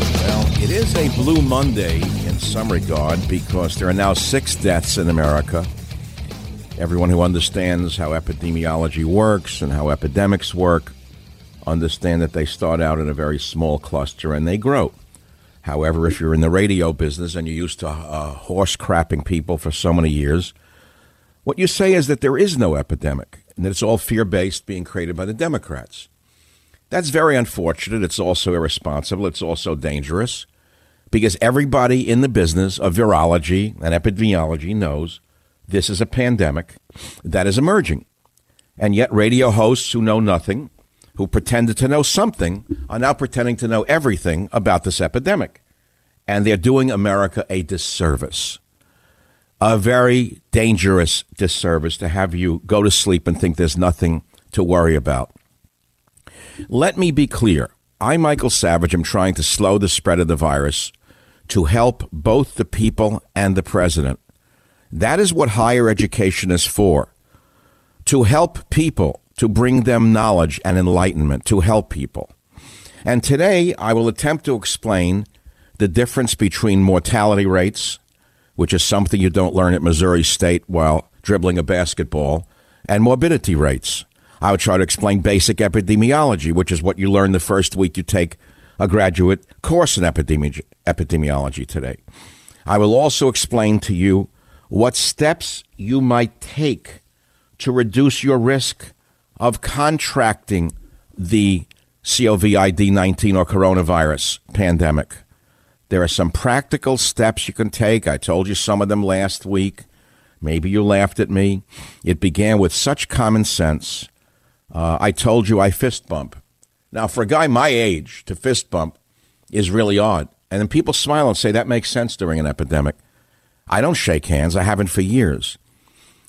Well, it is a Blue Monday in some regard because there are now six deaths in America. Everyone who understands how epidemiology works and how epidemics work understand that they start out in a very small cluster and they grow. However, if you're in the radio business and you're used to uh, horse crapping people for so many years, what you say is that there is no epidemic and that it's all fear based being created by the Democrats. That's very unfortunate. It's also irresponsible. It's also dangerous because everybody in the business of virology and epidemiology knows this is a pandemic that is emerging. And yet, radio hosts who know nothing who pretended to know something are now pretending to know everything about this epidemic. And they're doing America a disservice. A very dangerous disservice to have you go to sleep and think there's nothing to worry about. Let me be clear. I, Michael Savage, am trying to slow the spread of the virus to help both the people and the president. That is what higher education is for to help people to bring them knowledge and enlightenment, to help people. And today I will attempt to explain the difference between mortality rates, which is something you don't learn at Missouri State while dribbling a basketball, and morbidity rates. I will try to explain basic epidemiology, which is what you learn the first week you take a graduate course in epidemi- epidemiology today. I will also explain to you what steps you might take to reduce your risk of contracting the COVID 19 or coronavirus pandemic. There are some practical steps you can take. I told you some of them last week. Maybe you laughed at me. It began with such common sense. Uh, I told you I fist bump. Now, for a guy my age, to fist bump is really odd. And then people smile and say that makes sense during an epidemic. I don't shake hands. I haven't for years.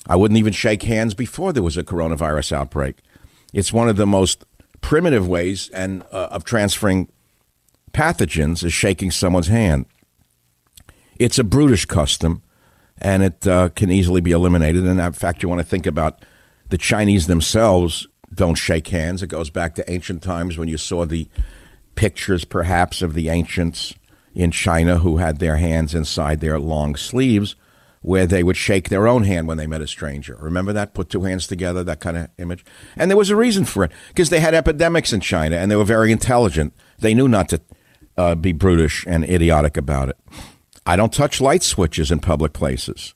I wouldn't even shake hands before there was a coronavirus outbreak. It's one of the most primitive ways and uh, of transferring pathogens is shaking someone's hand. It's a brutish custom, and it uh, can easily be eliminated. And in fact, you want to think about the Chinese themselves don't shake hands. It goes back to ancient times when you saw the pictures, perhaps, of the ancients in China who had their hands inside their long sleeves where they would shake their own hand when they met a stranger. Remember that? Put two hands together, that kind of image. And there was a reason for it because they had epidemics in China and they were very intelligent. They knew not to uh, be brutish and idiotic about it. I don't touch light switches in public places.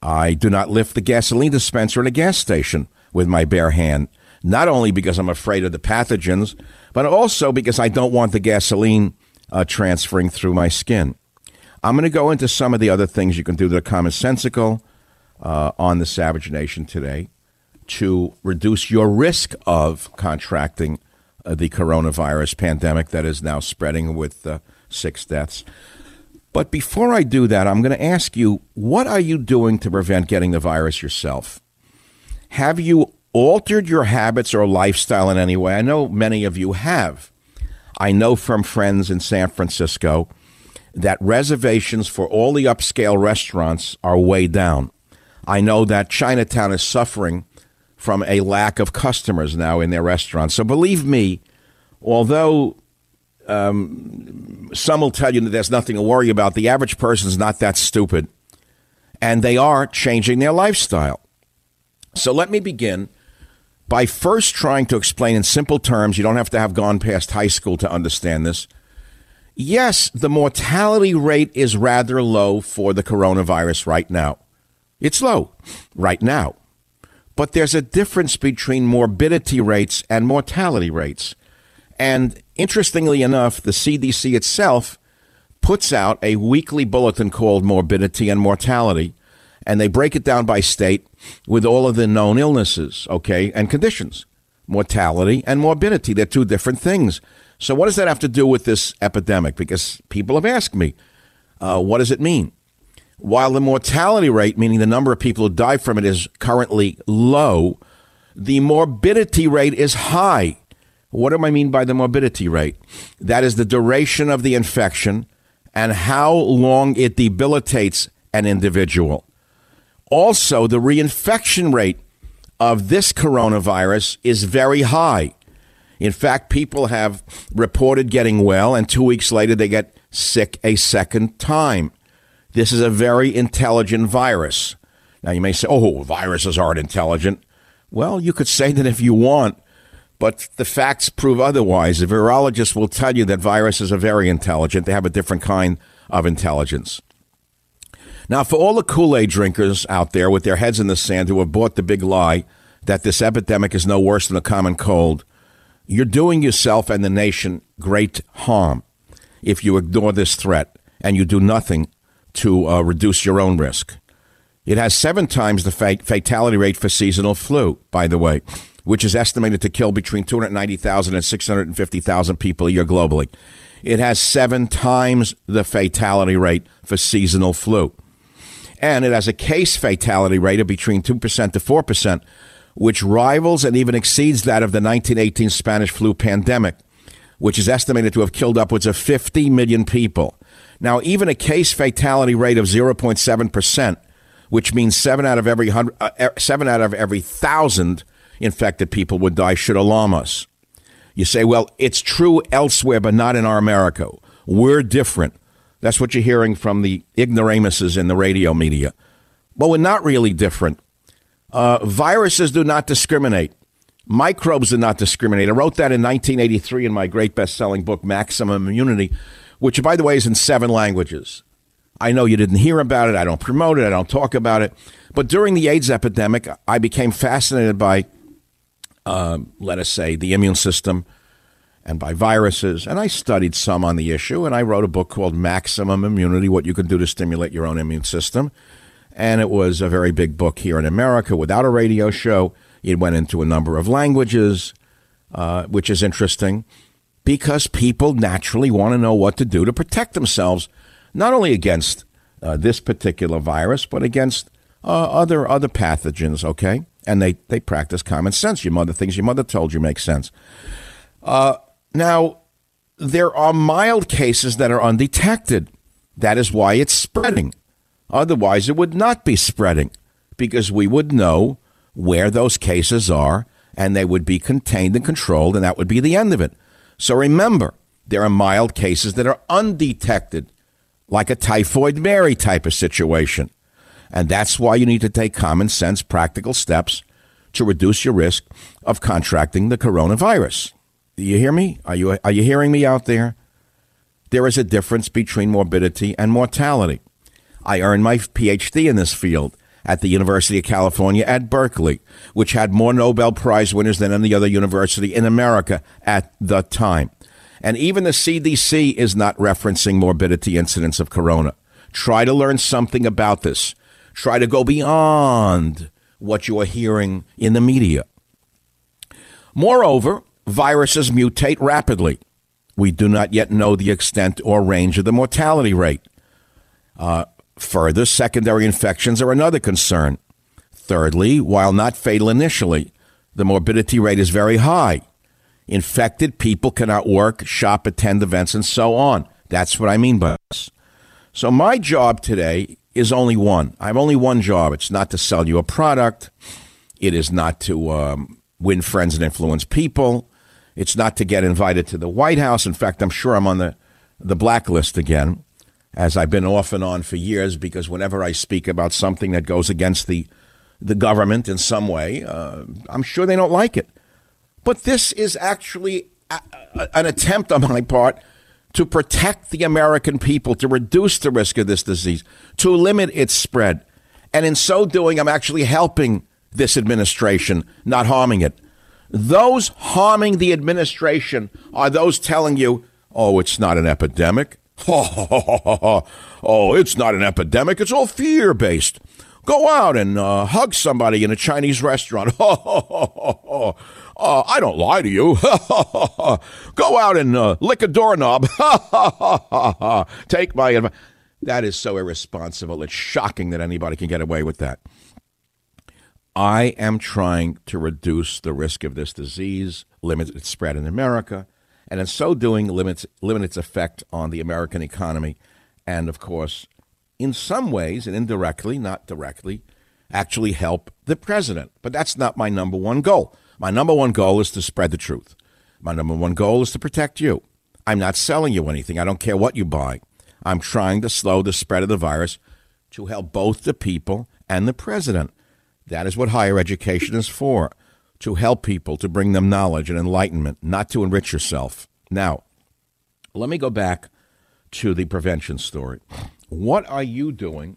I do not lift the gasoline dispenser in a gas station with my bare hand, not only because I'm afraid of the pathogens, but also because I don't want the gasoline uh, transferring through my skin. I'm going to go into some of the other things you can do that are commonsensical uh, on the Savage Nation today to reduce your risk of contracting uh, the coronavirus pandemic that is now spreading with uh, six deaths. But before I do that, I'm going to ask you what are you doing to prevent getting the virus yourself? Have you altered your habits or lifestyle in any way? I know many of you have. I know from friends in San Francisco that reservations for all the upscale restaurants are way down. I know that Chinatown is suffering from a lack of customers now in their restaurants. So believe me, although um, some will tell you that there's nothing to worry about, the average person is not that stupid. And they are changing their lifestyle. So let me begin by first trying to explain in simple terms. You don't have to have gone past high school to understand this yes, the mortality rate is rather low for the coronavirus right now. It's low right now. But there's a difference between morbidity rates and mortality rates. And interestingly enough, the CDC itself puts out a weekly bulletin called Morbidity and Mortality, and they break it down by state with all of the known illnesses, okay, and conditions. Mortality and morbidity, they're two different things. So, what does that have to do with this epidemic? Because people have asked me, uh, what does it mean? While the mortality rate, meaning the number of people who die from it, is currently low, the morbidity rate is high. What do I mean by the morbidity rate? That is the duration of the infection and how long it debilitates an individual. Also, the reinfection rate of this coronavirus is very high. In fact, people have reported getting well, and two weeks later they get sick a second time. This is a very intelligent virus. Now, you may say, oh, viruses aren't intelligent. Well, you could say that if you want, but the facts prove otherwise. The virologists will tell you that viruses are very intelligent, they have a different kind of intelligence. Now, for all the Kool Aid drinkers out there with their heads in the sand who have bought the big lie that this epidemic is no worse than a common cold, you're doing yourself and the nation great harm if you ignore this threat and you do nothing to uh, reduce your own risk. It has seven times the fatality rate for seasonal flu, by the way, which is estimated to kill between 290,000 and 650,000 people a year globally. It has seven times the fatality rate for seasonal flu. And it has a case fatality rate of between 2% to 4%, which rivals and even exceeds that of the 1918 Spanish flu pandemic, which is estimated to have killed upwards of 50 million people. Now, even a case fatality rate of 0.7%, which means seven out of every hundred, uh, er, seven out of every thousand infected people would die, should alarm us. You say, well, it's true elsewhere, but not in our America. We're different. That's what you're hearing from the ignoramuses in the radio media. Well, we're not really different. Uh, viruses do not discriminate. Microbes do not discriminate. I wrote that in 1983 in my great best selling book, Maximum Immunity, which, by the way, is in seven languages. I know you didn't hear about it. I don't promote it. I don't talk about it. But during the AIDS epidemic, I became fascinated by, uh, let us say, the immune system and by viruses. And I studied some on the issue. And I wrote a book called Maximum Immunity What You Can Do to Stimulate Your Own Immune System and it was a very big book here in America without a radio show. It went into a number of languages, uh, which is interesting because people naturally want to know what to do to protect themselves, not only against uh, this particular virus, but against uh, other other pathogens. Okay, and they they practice common sense. Your mother things your mother told you make sense. Uh, now, there are mild cases that are undetected. That is why it's spreading. Otherwise, it would not be spreading because we would know where those cases are and they would be contained and controlled, and that would be the end of it. So remember, there are mild cases that are undetected, like a typhoid Mary type of situation. And that's why you need to take common sense, practical steps to reduce your risk of contracting the coronavirus. Do you hear me? Are you, are you hearing me out there? There is a difference between morbidity and mortality. I earned my PhD in this field at the University of California at Berkeley, which had more Nobel Prize winners than any other university in America at the time. And even the CDC is not referencing morbidity incidence of corona. Try to learn something about this. Try to go beyond what you are hearing in the media. Moreover, viruses mutate rapidly. We do not yet know the extent or range of the mortality rate. Uh, further, secondary infections are another concern. Thirdly, while not fatal initially, the morbidity rate is very high. Infected people cannot work, shop, attend events, and so on. That's what I mean by this. So, my job today is only one. I have only one job. It's not to sell you a product, it is not to um, win friends and influence people. It's not to get invited to the White House. In fact, I'm sure I'm on the, the blacklist again, as I've been off and on for years, because whenever I speak about something that goes against the, the government in some way, uh, I'm sure they don't like it. But this is actually a, a, an attempt on my part to protect the American people, to reduce the risk of this disease, to limit its spread. And in so doing, I'm actually helping this administration, not harming it. Those harming the administration are those telling you, oh, it's not an epidemic. oh, it's not an epidemic. It's all fear based. Go out and uh, hug somebody in a Chinese restaurant. uh, I don't lie to you. Go out and uh, lick a doorknob. Take my advice. That is so irresponsible. It's shocking that anybody can get away with that. I am trying to reduce the risk of this disease, limit its spread in America, and in so doing, limit, limit its effect on the American economy. And of course, in some ways and indirectly, not directly, actually help the president. But that's not my number one goal. My number one goal is to spread the truth. My number one goal is to protect you. I'm not selling you anything. I don't care what you buy. I'm trying to slow the spread of the virus to help both the people and the president. That is what higher education is for to help people, to bring them knowledge and enlightenment, not to enrich yourself. Now, let me go back to the prevention story. What are you doing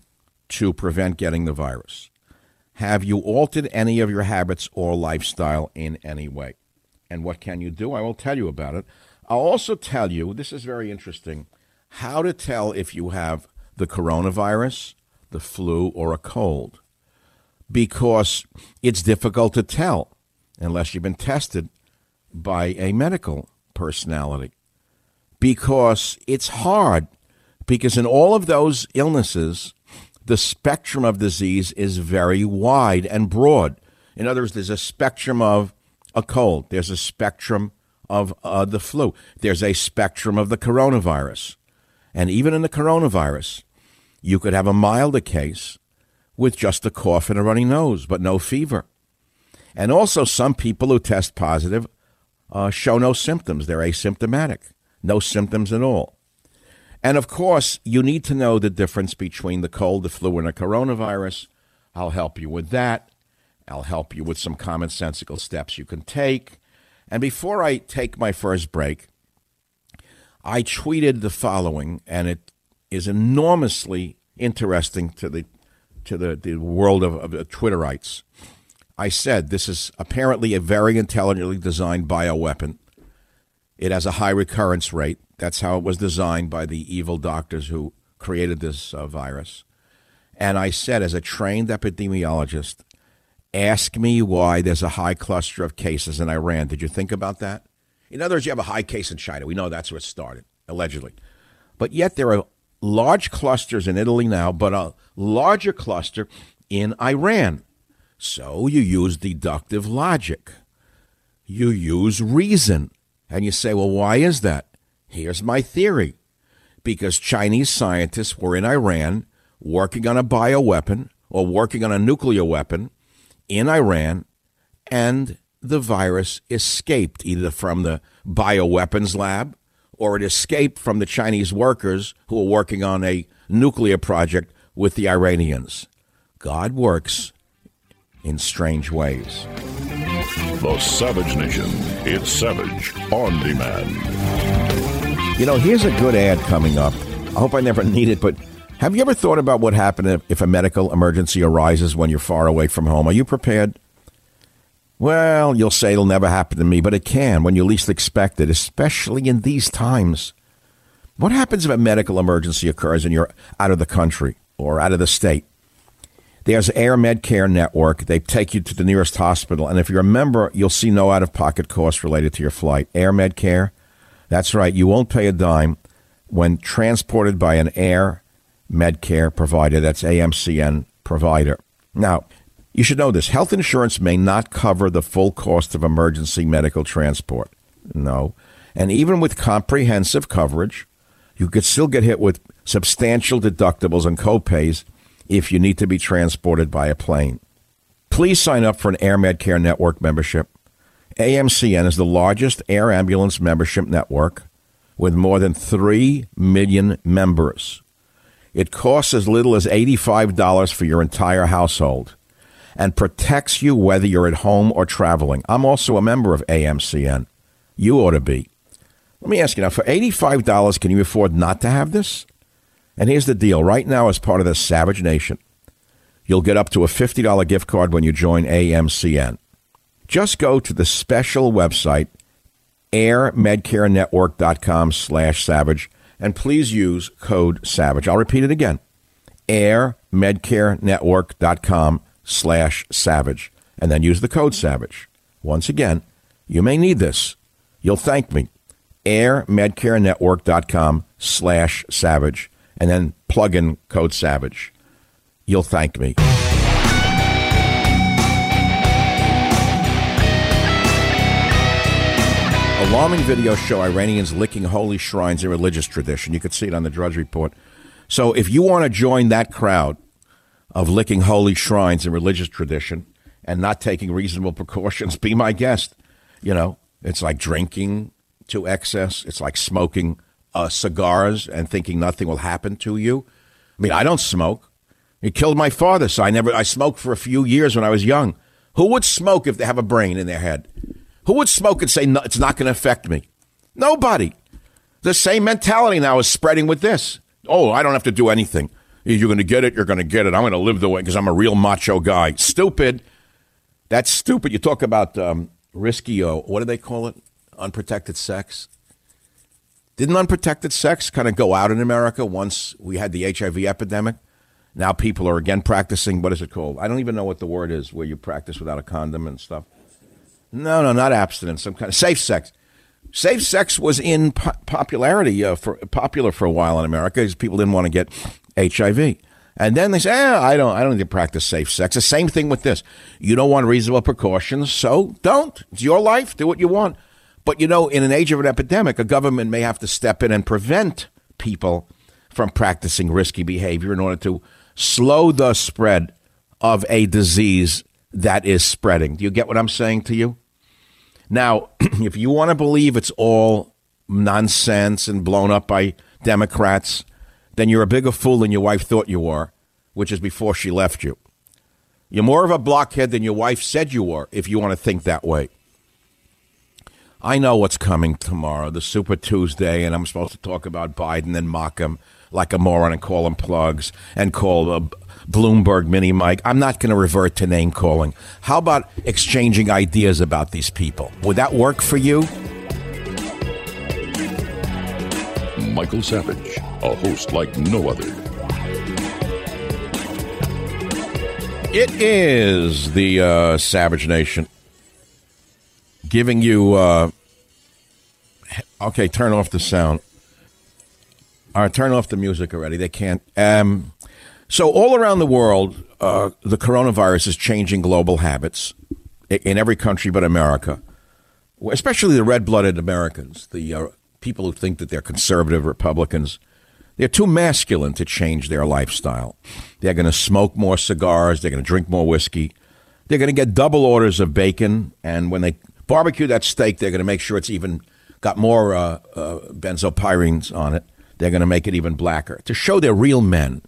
to prevent getting the virus? Have you altered any of your habits or lifestyle in any way? And what can you do? I will tell you about it. I'll also tell you this is very interesting how to tell if you have the coronavirus, the flu, or a cold because it's difficult to tell unless you've been tested by a medical personality. Because it's hard, because in all of those illnesses, the spectrum of disease is very wide and broad. In other words, there's a spectrum of a cold, there's a spectrum of uh, the flu, there's a spectrum of the coronavirus. And even in the coronavirus, you could have a milder case with just a cough and a runny nose, but no fever. And also, some people who test positive uh, show no symptoms. They're asymptomatic, no symptoms at all. And of course, you need to know the difference between the cold, the flu, and a coronavirus. I'll help you with that. I'll help you with some commonsensical steps you can take. And before I take my first break, I tweeted the following, and it is enormously interesting to the to the, the world of, of Twitterites. I said this is apparently a very intelligently designed bioweapon. It has a high recurrence rate. That's how it was designed by the evil doctors who created this uh, virus. And I said, as a trained epidemiologist, ask me why there's a high cluster of cases in Iran. Did you think about that? In other words, you have a high case in China. We know that's where it started, allegedly. But yet there are large clusters in Italy now, but a larger cluster in Iran. So you use deductive logic. You use reason. And you say, well, why is that? Here's my theory. Because Chinese scientists were in Iran working on a bioweapon or working on a nuclear weapon in Iran, and the virus escaped either from the bioweapons lab or it escaped from the Chinese workers who were working on a nuclear project with the Iranians. God works in strange ways. The Savage Nation. It's Savage on demand. You know, here's a good ad coming up. I hope I never need it, but have you ever thought about what happens if a medical emergency arises when you're far away from home? Are you prepared? Well, you'll say it'll never happen to me, but it can when you least expect it, especially in these times. What happens if a medical emergency occurs and you're out of the country or out of the state? There's Air Medcare Network. They take you to the nearest hospital. And if you're a member, you'll see no out of pocket costs related to your flight. Air Medcare, that's right. You won't pay a dime when transported by an Air Medcare provider. That's AMCN provider. Now, you should know this health insurance may not cover the full cost of emergency medical transport. No. And even with comprehensive coverage, you could still get hit with substantial deductibles and copays if you need to be transported by a plane. Please sign up for an Air Medcare Network membership. AMCN is the largest air ambulance membership network with more than 3 million members. It costs as little as $85 for your entire household and protects you whether you're at home or traveling. I'm also a member of AMCN. You ought to be. Let me ask you now for $85, can you afford not to have this? And here's the deal right now, as part of the Savage Nation, you'll get up to a $50 gift card when you join AMCN. Just go to the special website, airmedcarenetwork.com slash savage, and please use code SAVAGE. I'll repeat it again, airmedcarenetwork.com slash savage, and then use the code SAVAGE. Once again, you may need this. You'll thank me. airmedcarenetwork.com slash savage and then plug in code SAVAGE. You'll thank me. Alarming video show Iranians licking holy shrines in religious tradition. You could see it on the Drudge Report. So if you want to join that crowd of licking holy shrines in religious tradition and not taking reasonable precautions, be my guest. You know, it's like drinking to excess. It's like smoking uh, cigars and thinking nothing will happen to you. I mean, I don't smoke. It killed my father, so I never. I smoked for a few years when I was young. Who would smoke if they have a brain in their head? Who would smoke and say no, it's not going to affect me? Nobody. The same mentality now is spreading with this. Oh, I don't have to do anything. You're going to get it. You're going to get it. I'm going to live the way because I'm a real macho guy. Stupid. That's stupid. You talk about um, risky. Uh, what do they call it? Unprotected sex. Didn't unprotected sex kind of go out in America once we had the HIV epidemic? Now people are again practicing, what is it called? I don't even know what the word is where you practice without a condom and stuff. No, no, not abstinence, some kind of safe sex. Safe sex was in po- popularity, uh, for popular for a while in America because people didn't want to get HIV. And then they say, eh, I don't, I don't need to practice safe sex. The same thing with this. You don't want reasonable precautions, so don't. It's your life. Do what you want. But you know, in an age of an epidemic, a government may have to step in and prevent people from practicing risky behavior in order to slow the spread of a disease that is spreading. Do you get what I'm saying to you? Now, if you want to believe it's all nonsense and blown up by Democrats, then you're a bigger fool than your wife thought you were, which is before she left you. You're more of a blockhead than your wife said you were, if you want to think that way. I know what's coming tomorrow, the Super Tuesday, and I'm supposed to talk about Biden and mock him like a moron and call him plugs and call uh, Bloomberg Mini Mike. I'm not going to revert to name calling. How about exchanging ideas about these people? Would that work for you? Michael Savage, a host like no other. It is the uh, Savage Nation giving you. Uh, okay, turn off the sound. All right, turn off the music already. They can't. Um, so, all around the world, uh, the coronavirus is changing global habits in every country but America, especially the red blooded Americans, the uh, people who think that they're conservative Republicans. They're too masculine to change their lifestyle. They're going to smoke more cigars. They're going to drink more whiskey. They're going to get double orders of bacon. And when they barbecue that steak, they're going to make sure it's even got more uh, uh, benzopyrenes on it. They're going to make it even blacker to show they're real men.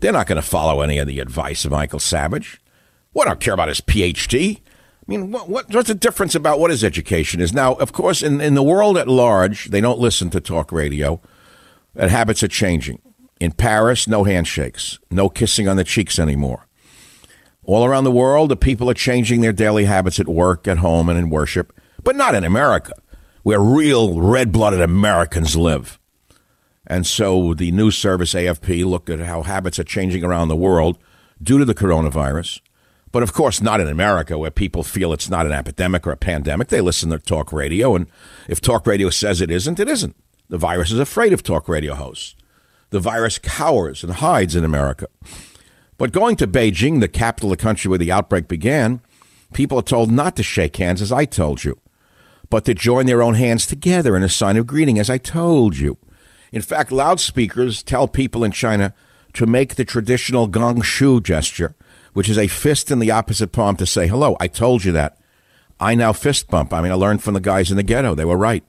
They're not going to follow any of the advice of Michael Savage. What I don't care about his PhD. I mean, what, what, what's the difference about what his education is? Now, of course, in, in the world at large, they don't listen to talk radio, and habits are changing. In Paris, no handshakes, no kissing on the cheeks anymore. All around the world, the people are changing their daily habits at work, at home, and in worship, but not in America, where real red blooded Americans live. And so the news service AFP looked at how habits are changing around the world due to the coronavirus. But of course, not in America, where people feel it's not an epidemic or a pandemic. They listen to talk radio, and if talk radio says it isn't, it isn't. The virus is afraid of talk radio hosts. The virus cowers and hides in America. But going to Beijing, the capital of the country where the outbreak began, people are told not to shake hands, as I told you, but to join their own hands together in a sign of greeting, as I told you. In fact, loudspeakers tell people in China to make the traditional gong shu gesture, which is a fist in the opposite palm to say hello. I told you that. I now fist bump. I mean, I learned from the guys in the ghetto. They were right.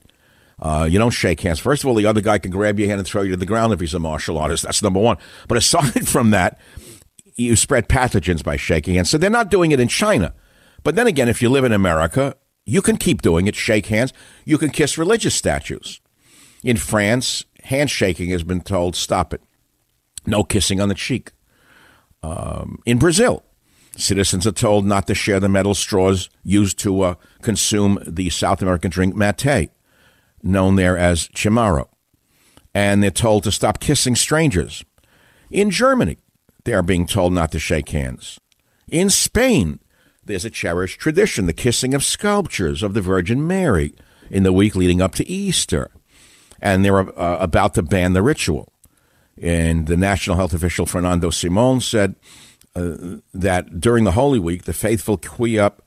Uh, you don't shake hands. First of all, the other guy can grab your hand and throw you to the ground if he's a martial artist. That's number one. But aside from that, you spread pathogens by shaking hands. So they're not doing it in China. But then again, if you live in America, you can keep doing it, shake hands. You can kiss religious statues. In France, handshaking has been told stop it. No kissing on the cheek. Um, in Brazil, citizens are told not to share the metal straws used to uh, consume the South American drink mate, known there as chimarrão. And they're told to stop kissing strangers. In Germany, they are being told not to shake hands. In Spain, there's a cherished tradition, the kissing of sculptures of the Virgin Mary in the week leading up to Easter. And they're uh, about to ban the ritual. And the national health official Fernando Simon said uh, that during the Holy Week, the faithful queue up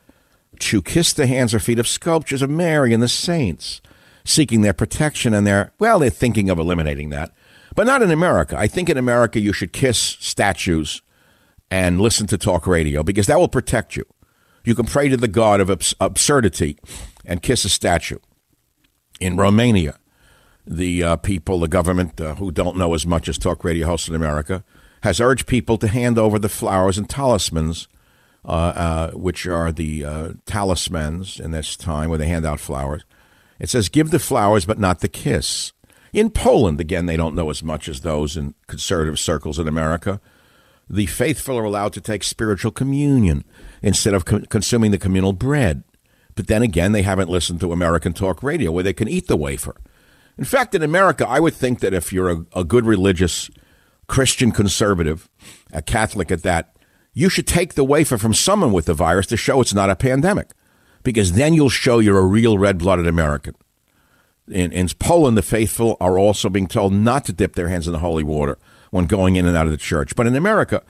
to kiss the hands or feet of sculptures of Mary and the saints, seeking their protection and their, well, they're thinking of eliminating that. But not in America. I think in America you should kiss statues and listen to talk radio because that will protect you. You can pray to the God of abs- absurdity and kiss a statue. In Romania, the uh, people, the government, uh, who don't know as much as talk radio hosts in America, has urged people to hand over the flowers and talismans, uh, uh which are the uh, talismans in this time where they hand out flowers. It says, give the flowers, but not the kiss. In Poland, again, they don't know as much as those in conservative circles in America. The faithful are allowed to take spiritual communion instead of co- consuming the communal bread. But then again, they haven't listened to American talk radio where they can eat the wafer. In fact, in America, I would think that if you're a, a good religious Christian conservative, a Catholic at that, you should take the wafer from someone with the virus to show it's not a pandemic, because then you'll show you're a real red blooded American. In, in Poland, the faithful are also being told not to dip their hands in the holy water when going in and out of the church. But in America,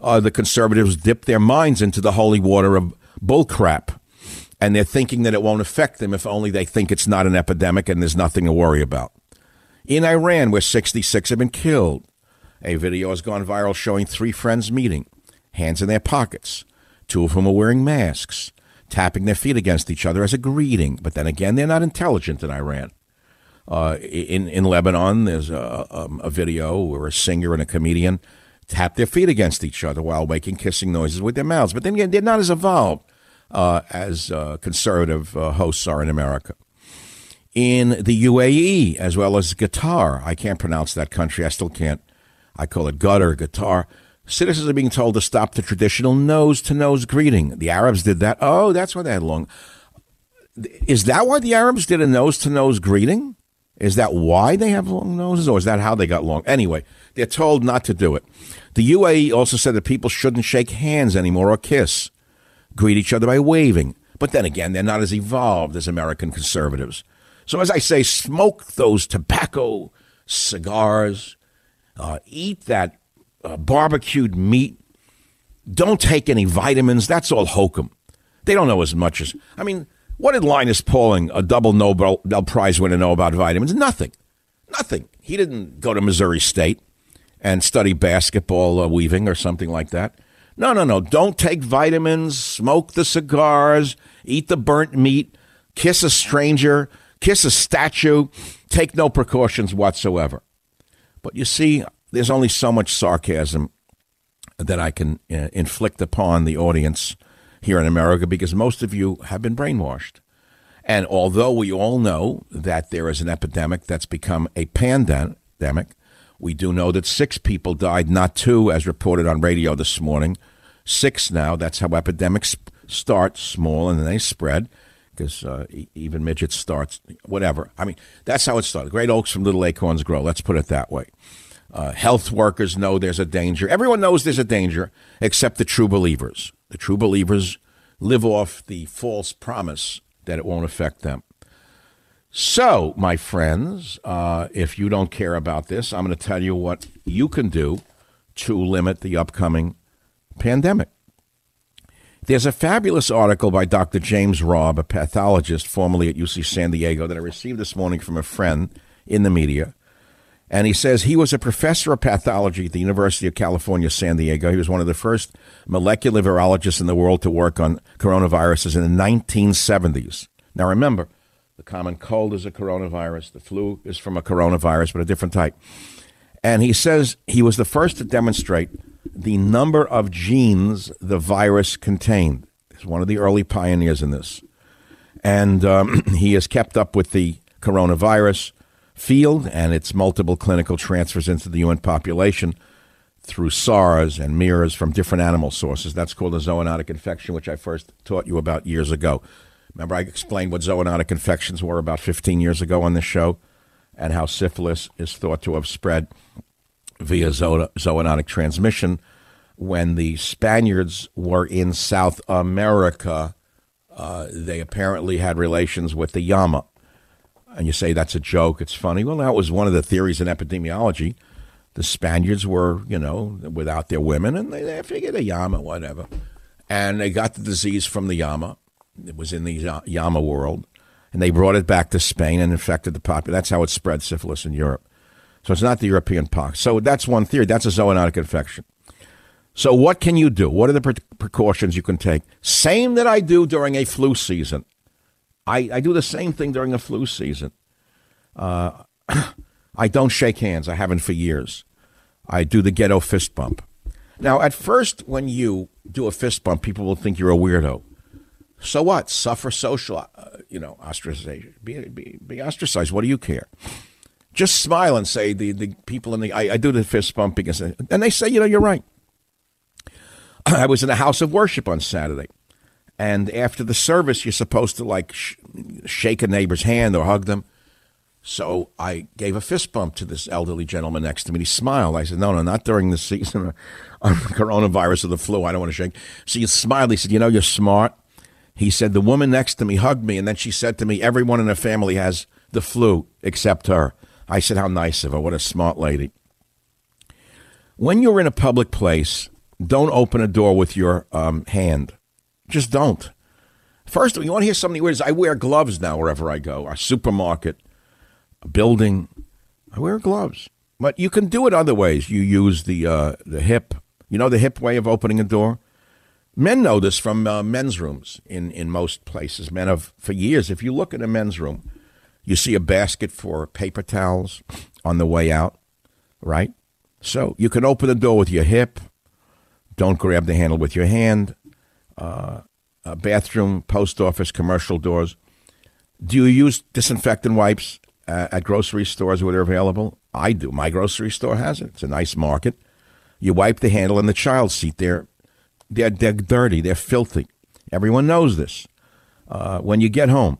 uh, the conservatives dip their minds into the holy water of bullcrap and they're thinking that it won't affect them if only they think it's not an epidemic and there's nothing to worry about. In Iran, where 66 have been killed, a video has gone viral showing three friends meeting, hands in their pockets, two of whom are wearing masks, tapping their feet against each other as a greeting. But then again, they're not intelligent in Iran. Uh, in in Lebanon, there's a, a video where a singer and a comedian tap their feet against each other while making kissing noises with their mouths. But then again, they're not as evolved uh, as uh, conservative uh, hosts are in America. In the UAE, as well as Qatar, I can't pronounce that country. I still can't. I call it gutter, Qatar. Citizens are being told to stop the traditional nose to nose greeting. The Arabs did that. Oh, that's why they had long. Is that why the Arabs did a nose to nose greeting? Is that why they have long noses, or is that how they got long? Anyway, they're told not to do it. The UAE also said that people shouldn't shake hands anymore or kiss greet each other by waving. But then again, they're not as evolved as American conservatives. So, as I say, smoke those tobacco cigars, uh, eat that uh, barbecued meat. Don't take any vitamins. That's all hokum. They don't know as much as. I mean, what did Linus Pauling, a double Nobel, Prize winner, know about vitamins? Nothing. Nothing. He didn't go to Missouri State and study basketball uh, weaving or something like that. No, no, no. Don't take vitamins, smoke the cigars, eat the burnt meat, kiss a stranger, kiss a statue, take no precautions whatsoever. But you see, there's only so much sarcasm that I can uh, inflict upon the audience here in America because most of you have been brainwashed. And although we all know that there is an epidemic that's become a pandemic, we do know that six people died, not two, as reported on radio this morning. Six now. That's how epidemics start small and then they spread. because uh, even midgets starts whatever. I mean, that's how it started. Great oaks from little acorns grow. Let's put it that way. Uh, health workers know there's a danger. Everyone knows there's a danger except the true believers. The true believers live off the false promise that it won't affect them. So, my friends, uh, if you don't care about this, I'm going to tell you what you can do to limit the upcoming pandemic. There's a fabulous article by Dr. James Robb, a pathologist formerly at UC San Diego, that I received this morning from a friend in the media. And he says he was a professor of pathology at the University of California, San Diego. He was one of the first molecular virologists in the world to work on coronaviruses in the 1970s. Now, remember, the common cold is a coronavirus, the flu is from a coronavirus, but a different type. And he says he was the first to demonstrate the number of genes the virus contained. He's one of the early pioneers in this. And um, he has kept up with the coronavirus field and its multiple clinical transfers into the human population through SARS and MERS from different animal sources. That's called a zoonotic infection, which I first taught you about years ago. Remember, I explained what zoonotic infections were about 15 years ago on this show and how syphilis is thought to have spread via zoonotic transmission. When the Spaniards were in South America, uh, they apparently had relations with the Llama. And you say that's a joke, it's funny. Well, that was one of the theories in epidemiology. The Spaniards were, you know, without their women, and they, they figured a Llama, whatever. And they got the disease from the Llama. It was in the Llama world. And they brought it back to Spain and infected the population. That's how it spread syphilis in Europe. So it's not the European pox. So that's one theory. That's a zoonotic infection. So what can you do? What are the pre- precautions you can take? Same that I do during a flu season. I, I do the same thing during a flu season. Uh, I don't shake hands. I haven't for years. I do the ghetto fist bump. Now, at first, when you do a fist bump, people will think you're a weirdo. So what? Suffer social, uh, you know, ostracization. Be, be, be ostracized. What do you care? just smile and say the, the people in the I, I do the fist bump say, and they say you know you're right. I was in a house of worship on Saturday, and after the service you're supposed to like sh- shake a neighbor's hand or hug them. So I gave a fist bump to this elderly gentleman next to me. He smiled. I said, "No, no, not during the season of coronavirus or the flu. I don't want to shake." So he smiled. He said, "You know, you're smart." He said, "The woman next to me hugged me, and then she said to me, everyone in her family has the flu except her." I said, How nice of her. What a smart lady. When you're in a public place, don't open a door with your um, hand. Just don't. First, you want to hear something weird? Is I wear gloves now wherever I go. A supermarket, a building. I wear gloves. But you can do it other ways. You use the uh, the hip. You know the hip way of opening a door. Men know this from uh, men's rooms in, in most places. Men have for years. If you look in a men's room, you see a basket for paper towels on the way out, right? So you can open the door with your hip. Don't grab the handle with your hand. Uh, bathroom, post office, commercial doors. Do you use disinfectant wipes uh, at grocery stores where they're available? I do. My grocery store has it. It's a nice market. You wipe the handle in the child seat. They're, they're, they're dirty. They're filthy. Everyone knows this. Uh, when you get home,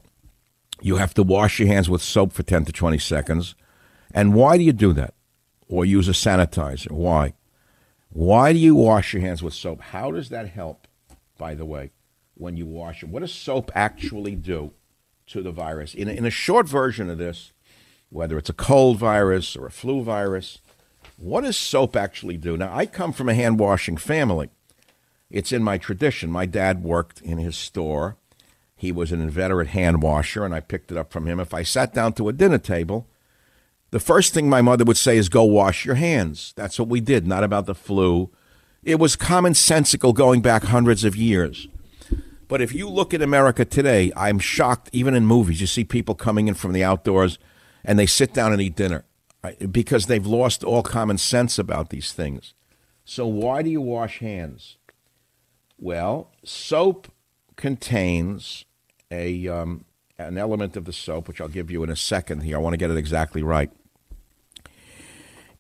you have to wash your hands with soap for 10 to 20 seconds. And why do you do that? Or use a sanitizer? Why? Why do you wash your hands with soap? How does that help, by the way, when you wash them? What does soap actually do to the virus? In a, in a short version of this, whether it's a cold virus or a flu virus, what does soap actually do? Now, I come from a hand washing family. It's in my tradition. My dad worked in his store he was an inveterate hand washer, and I picked it up from him. If I sat down to a dinner table, the first thing my mother would say is, Go wash your hands. That's what we did, not about the flu. It was commonsensical going back hundreds of years. But if you look at America today, I'm shocked, even in movies, you see people coming in from the outdoors and they sit down and eat dinner right? because they've lost all common sense about these things. So, why do you wash hands? Well, soap contains a um, an element of the soap, which I'll give you in a second here. I want to get it exactly right.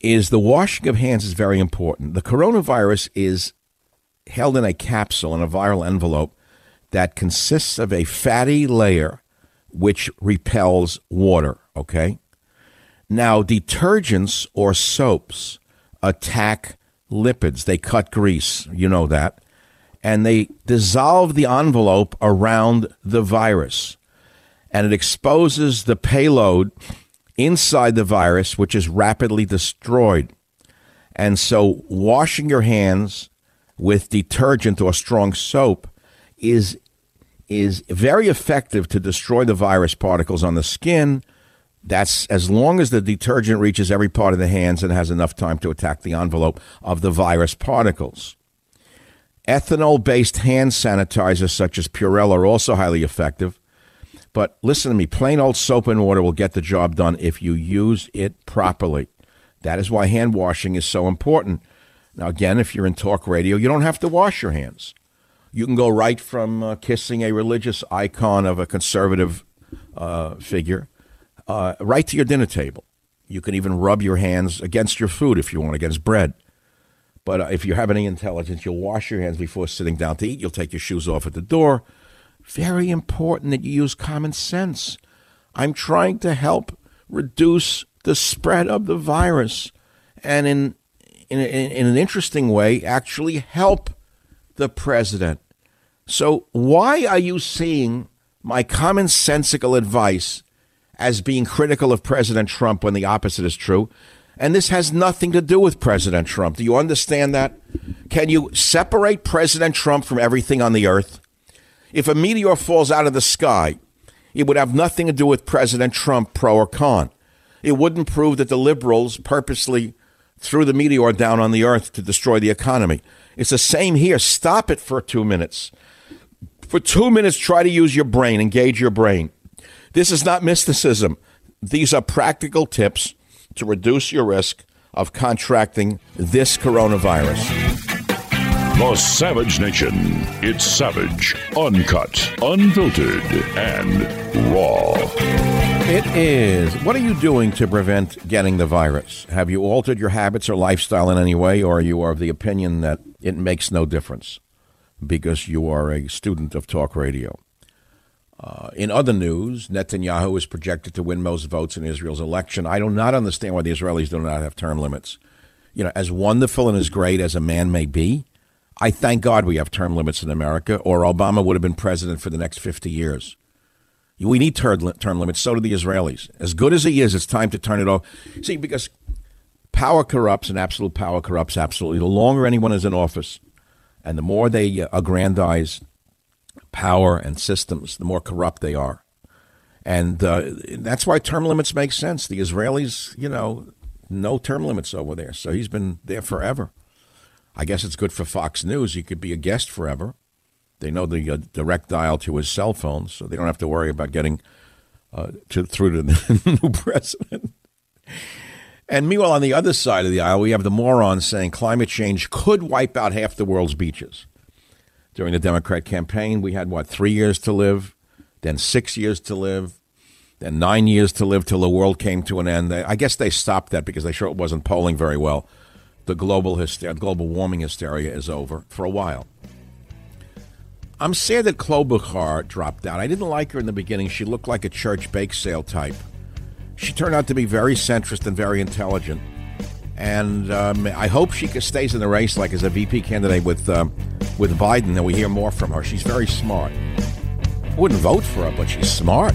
Is the washing of hands is very important. The coronavirus is held in a capsule in a viral envelope that consists of a fatty layer which repels water, okay? Now, detergents or soaps attack lipids. They cut grease, you know that. And they dissolve the envelope around the virus. And it exposes the payload inside the virus, which is rapidly destroyed. And so, washing your hands with detergent or strong soap is is very effective to destroy the virus particles on the skin. That's as long as the detergent reaches every part of the hands and has enough time to attack the envelope of the virus particles. Ethanol based hand sanitizers such as Purell are also highly effective. But listen to me plain old soap and water will get the job done if you use it properly. That is why hand washing is so important. Now, again, if you're in talk radio, you don't have to wash your hands. You can go right from uh, kissing a religious icon of a conservative uh, figure uh, right to your dinner table. You can even rub your hands against your food if you want, against bread. But uh, if you have any intelligence, you'll wash your hands before sitting down to eat. You'll take your shoes off at the door. Very important that you use common sense. I'm trying to help reduce the spread of the virus and in, in, in an interesting way, actually help the president. So, why are you seeing my commonsensical advice as being critical of President Trump when the opposite is true? And this has nothing to do with President Trump. Do you understand that? Can you separate President Trump from everything on the earth? If a meteor falls out of the sky, it would have nothing to do with President Trump, pro or con. It wouldn't prove that the liberals purposely threw the meteor down on the earth to destroy the economy. It's the same here. Stop it for two minutes. For two minutes, try to use your brain, engage your brain. This is not mysticism. These are practical tips to reduce your risk of contracting this coronavirus. The Savage Nation. It's savage, uncut, unfiltered, and raw. It is. What are you doing to prevent getting the virus? Have you altered your habits or lifestyle in any way, or are you of the opinion that it makes no difference because you are a student of talk radio? Uh, in other news, Netanyahu is projected to win most votes in Israel's election. I do not understand why the Israelis do not have term limits. You know, as wonderful and as great as a man may be, I thank God we have term limits in America, or Obama would have been president for the next 50 years. We need term, limits. So do the Israelis. As good as he is, it's time to turn it off. See, because power corrupts and absolute power corrupts absolutely. The longer anyone is in office and the more they aggrandize power and systems, the more corrupt they are. And uh, that's why term limits make sense. The Israelis, you know, no term limits over there. So he's been there forever. I guess it's good for Fox News. He could be a guest forever. They know the uh, direct dial to his cell phone, so they don't have to worry about getting uh, to, through to the new president. And meanwhile, on the other side of the aisle, we have the morons saying climate change could wipe out half the world's beaches. During the Democrat campaign, we had, what, three years to live, then six years to live, then nine years to live till the world came to an end. I guess they stopped that because they sure it wasn't polling very well the global global warming hysteria is over for a while. I'm sad that Klobuchar dropped out. I didn't like her in the beginning. She looked like a church bake sale type. She turned out to be very centrist and very intelligent. And um, I hope she stays in the race, like as a VP candidate with um, with Biden, and we hear more from her. She's very smart. I wouldn't vote for her, but she's smart.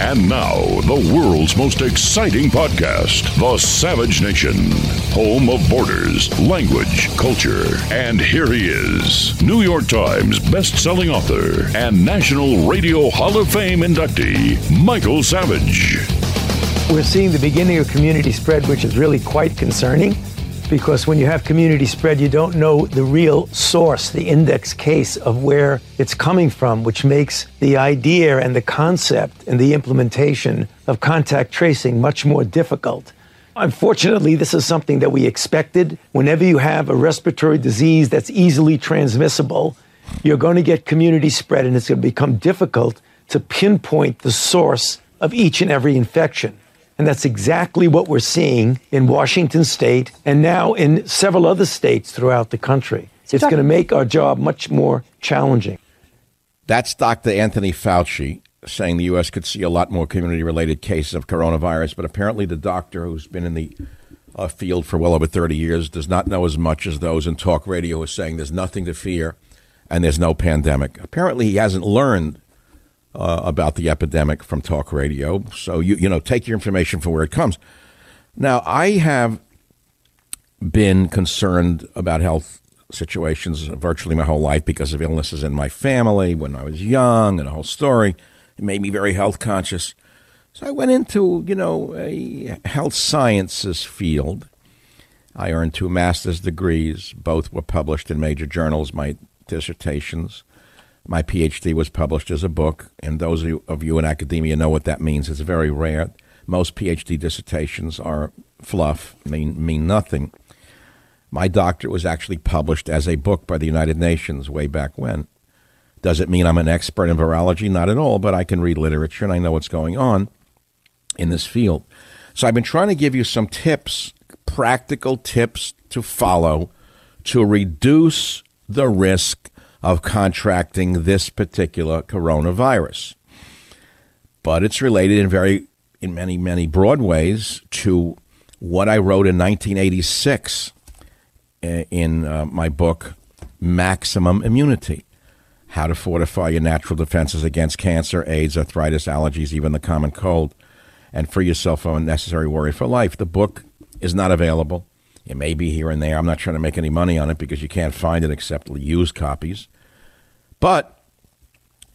And now, the world's most exciting podcast, The Savage Nation, home of borders, language, culture. And here he is, New York Times best-selling author and National Radio Hall of Fame inductee, Michael Savage. We're seeing the beginning of community spread, which is really quite concerning because when you have community spread, you don't know the real source, the index case of where it's coming from, which makes the idea and the concept and the implementation of contact tracing much more difficult. Unfortunately, this is something that we expected. Whenever you have a respiratory disease that's easily transmissible, you're going to get community spread and it's going to become difficult to pinpoint the source of each and every infection. And that's exactly what we're seeing in Washington state and now in several other states throughout the country. So it's going to make our job much more challenging. That's Dr. Anthony Fauci saying the U.S. could see a lot more community related cases of coronavirus, but apparently the doctor who's been in the uh, field for well over 30 years does not know as much as those in talk radio who are saying there's nothing to fear and there's no pandemic. Apparently, he hasn't learned uh, about the epidemic from talk radio. So you you know take your information from where it comes. Now I have been concerned about health situations virtually my whole life because of illnesses in my family when I was young and a whole story. It made me very health conscious. So I went into, you know, a health sciences field. I earned two master's degrees. Both were published in major journals, my dissertations. My PhD was published as a book, and those of you in academia know what that means. It's very rare. Most PhD dissertations are fluff, mean mean nothing. My doctorate was actually published as a book by the United Nations way back when. Does it mean I'm an expert in virology? Not at all, but I can read literature and I know what's going on in this field. So I've been trying to give you some tips, practical tips to follow to reduce the risk of contracting this particular coronavirus. But it's related in very in many many broad ways to what I wrote in 1986 eh, in uh, my book Maximum Immunity: How to Fortify Your Natural Defenses Against Cancer, AIDS, Arthritis, Allergies, even the common cold, and free yourself from unnecessary worry for life. The book is not available. It may be here and there. I'm not trying to make any money on it because you can't find it except used copies. But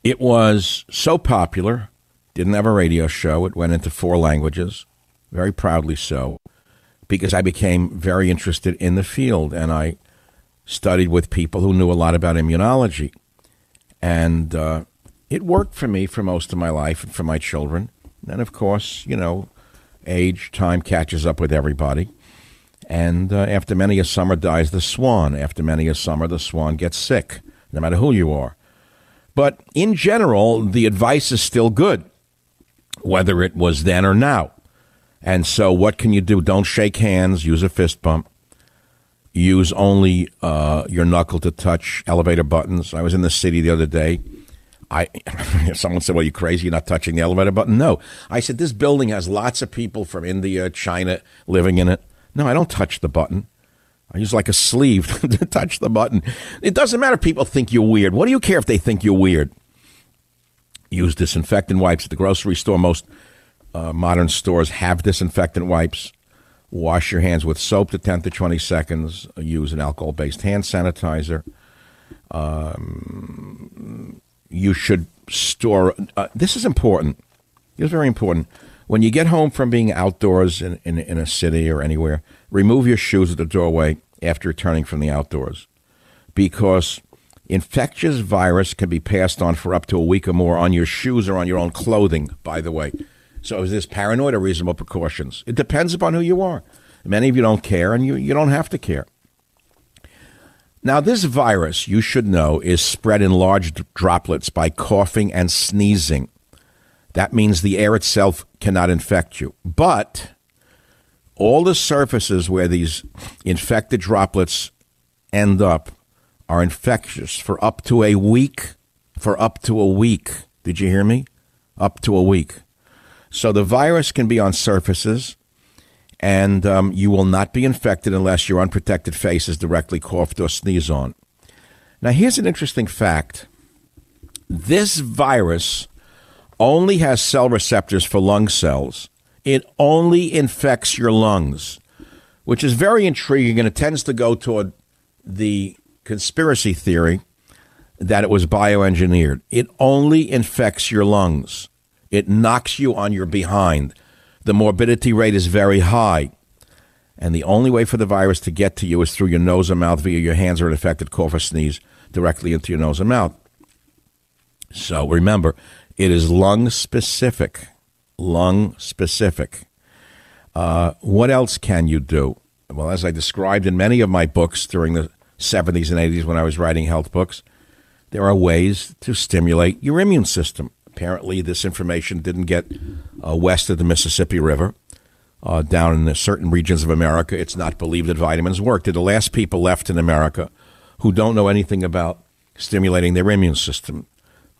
it was so popular, didn't have a radio show. It went into four languages, very proudly so, because I became very interested in the field and I studied with people who knew a lot about immunology. And uh, it worked for me for most of my life and for my children. And of course, you know, age, time catches up with everybody. And uh, after many a summer dies the swan. After many a summer, the swan gets sick, no matter who you are. But in general, the advice is still good, whether it was then or now. And so, what can you do? Don't shake hands, use a fist bump. Use only uh, your knuckle to touch elevator buttons. I was in the city the other day. I someone said, "Well, you crazy? You're not touching the elevator button?" No, I said this building has lots of people from India, China living in it. No, I don't touch the button. I use like a sleeve to touch the button. It doesn't matter if people think you're weird. What do you care if they think you're weird? Use disinfectant wipes at the grocery store. Most uh, modern stores have disinfectant wipes. Wash your hands with soap to 10 to 20 seconds. Use an alcohol based hand sanitizer. Um, you should store. Uh, this is important. It's very important. When you get home from being outdoors in, in, in a city or anywhere, remove your shoes at the doorway after returning from the outdoors because infectious virus can be passed on for up to a week or more on your shoes or on your own clothing, by the way. So is this paranoid or reasonable precautions? It depends upon who you are. Many of you don't care, and you, you don't have to care. Now, this virus, you should know, is spread in large droplets by coughing and sneezing. That means the air itself cannot infect you. But all the surfaces where these infected droplets end up are infectious for up to a week. For up to a week. Did you hear me? Up to a week. So the virus can be on surfaces, and um, you will not be infected unless your unprotected face is directly coughed or sneezed on. Now, here's an interesting fact this virus only has cell receptors for lung cells it only infects your lungs, which is very intriguing and it tends to go toward the conspiracy theory that it was bioengineered. It only infects your lungs. It knocks you on your behind. the morbidity rate is very high. And the only way for the virus to get to you is through your nose or mouth via your hands or an infected cough or sneeze directly into your nose and mouth. So remember, it is lung specific. Lung specific. Uh, what else can you do? Well, as I described in many of my books during the 70s and 80s when I was writing health books, there are ways to stimulate your immune system. Apparently, this information didn't get uh, west of the Mississippi River. Uh, down in the certain regions of America, it's not believed that vitamins work. They're the last people left in America who don't know anything about stimulating their immune system.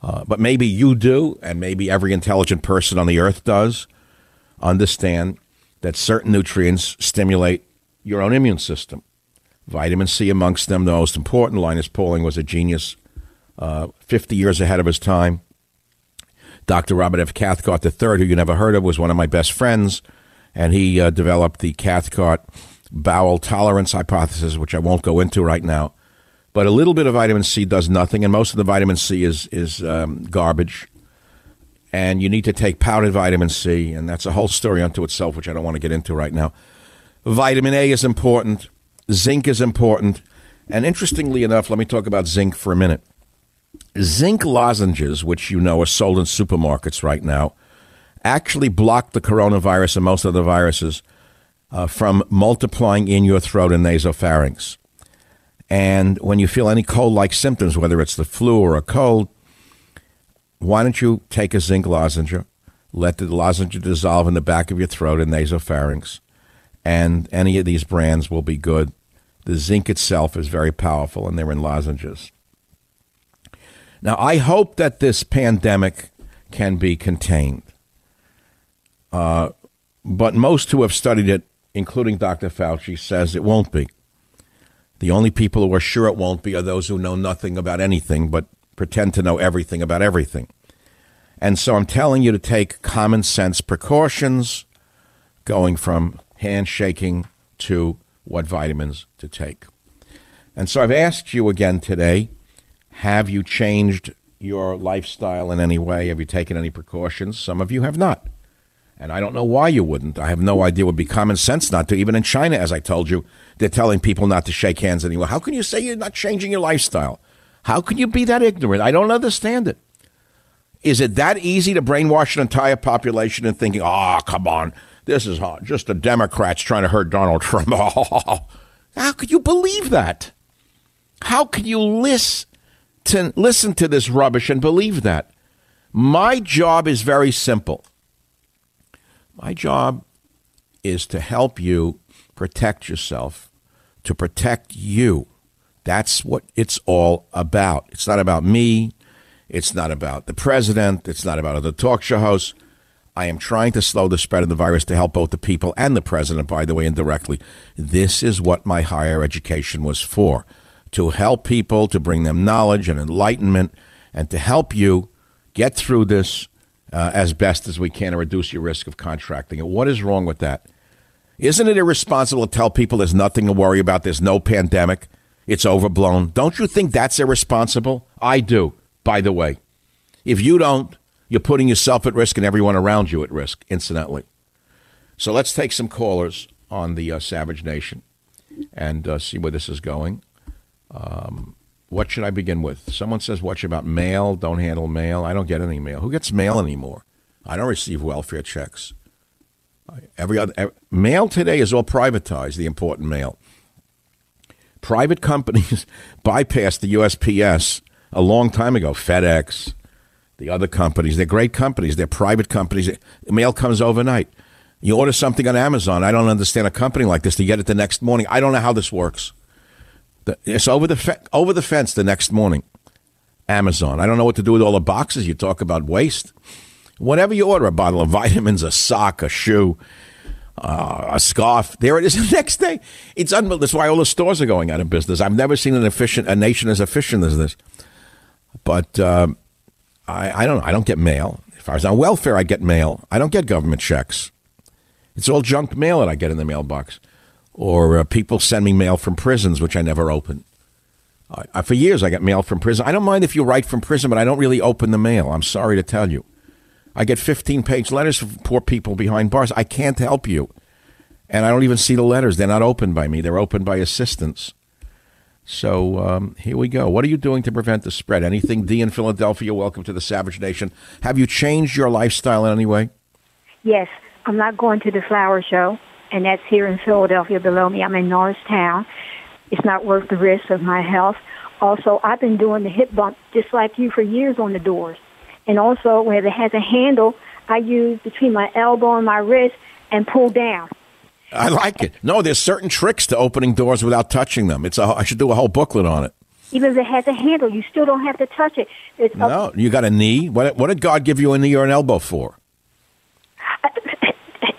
Uh, but maybe you do, and maybe every intelligent person on the earth does understand that certain nutrients stimulate your own immune system. Vitamin C amongst them, the most important. Linus Pauling was a genius, uh, 50 years ahead of his time. Dr. Robert F. Cathcart III, who you never heard of, was one of my best friends, and he uh, developed the Cathcart bowel tolerance hypothesis, which I won't go into right now. But a little bit of vitamin C does nothing, and most of the vitamin C is is um, garbage. And you need to take powdered vitamin C, and that's a whole story unto itself, which I don't want to get into right now. Vitamin A is important. Zinc is important. And interestingly enough, let me talk about zinc for a minute. Zinc lozenges, which you know are sold in supermarkets right now, actually block the coronavirus and most other viruses uh, from multiplying in your throat and nasopharynx. And when you feel any cold like symptoms, whether it's the flu or a cold, why don't you take a zinc lozenge, let the lozenge dissolve in the back of your throat and nasopharynx, and any of these brands will be good. The zinc itself is very powerful, and they're in lozenges. Now, I hope that this pandemic can be contained. Uh, but most who have studied it, including Dr. Fauci, says it won't be. The only people who are sure it won't be are those who know nothing about anything but pretend to know everything about everything. And so I'm telling you to take common sense precautions, going from handshaking to what vitamins to take. And so I've asked you again today have you changed your lifestyle in any way? Have you taken any precautions? Some of you have not. And I don't know why you wouldn't. I have no idea. It would be common sense not to. Even in China, as I told you, they're telling people not to shake hands anymore. How can you say you're not changing your lifestyle? How can you be that ignorant? I don't understand it. Is it that easy to brainwash an entire population and thinking, oh, come on, this is just the Democrats trying to hurt Donald Trump? How could you believe that? How can you listen to, listen to this rubbish and believe that? My job is very simple. My job is to help you protect yourself, to protect you. That's what it's all about. It's not about me. It's not about the president. It's not about other talk show hosts. I am trying to slow the spread of the virus to help both the people and the president, by the way, indirectly. This is what my higher education was for to help people, to bring them knowledge and enlightenment, and to help you get through this uh, as best as we can to reduce your risk of contracting it. What is wrong with that? Isn't it irresponsible to tell people there's nothing to worry about? There's no pandemic. It's overblown. Don't you think that's irresponsible? I do, by the way. If you don't, you're putting yourself at risk and everyone around you at risk, incidentally. So let's take some callers on the uh, Savage Nation and uh, see where this is going. Um, what should I begin with? Someone says, What about mail? Don't handle mail. I don't get any mail. Who gets mail anymore? I don't receive welfare checks. Every other every, mail today is all privatized. The important mail. Private companies bypassed the USPS a long time ago. FedEx, the other companies, they're great companies. They're private companies. Mail comes overnight. You order something on Amazon. I don't understand a company like this to get it the next morning. I don't know how this works. It's over the fe- over the fence the next morning. Amazon. I don't know what to do with all the boxes. You talk about waste. Whatever you order, a bottle of vitamins, a sock, a shoe, uh, a scarf, there it is the next day. It's unbelievable. That's why all the stores are going out of business. I've never seen an efficient a nation as efficient as this. But uh, I, I don't I don't get mail. If I was on welfare, I get mail. I don't get government checks. It's all junk mail that I get in the mailbox or uh, people send me mail from prisons, which I never open. For years, I got mail from prison. I don't mind if you write from prison, but I don't really open the mail. I'm sorry to tell you. I get 15 page letters from poor people behind bars. I can't help you. And I don't even see the letters. They're not opened by me, they're opened by assistants. So um, here we go. What are you doing to prevent the spread? Anything, D in Philadelphia? Welcome to the Savage Nation. Have you changed your lifestyle in any way? Yes. I'm not going to the flower show, and that's here in Philadelphia below me. I'm in Norristown. It's not worth the risk of my health. Also, I've been doing the hip bump just like you for years on the doors. And also, where it has a handle, I use between my elbow and my wrist and pull down. I like it. No, there's certain tricks to opening doors without touching them. It's a, I should do a whole booklet on it. Even if it has a handle, you still don't have to touch it. It's no, a, you got a knee. What, what did God give you a knee or an elbow for?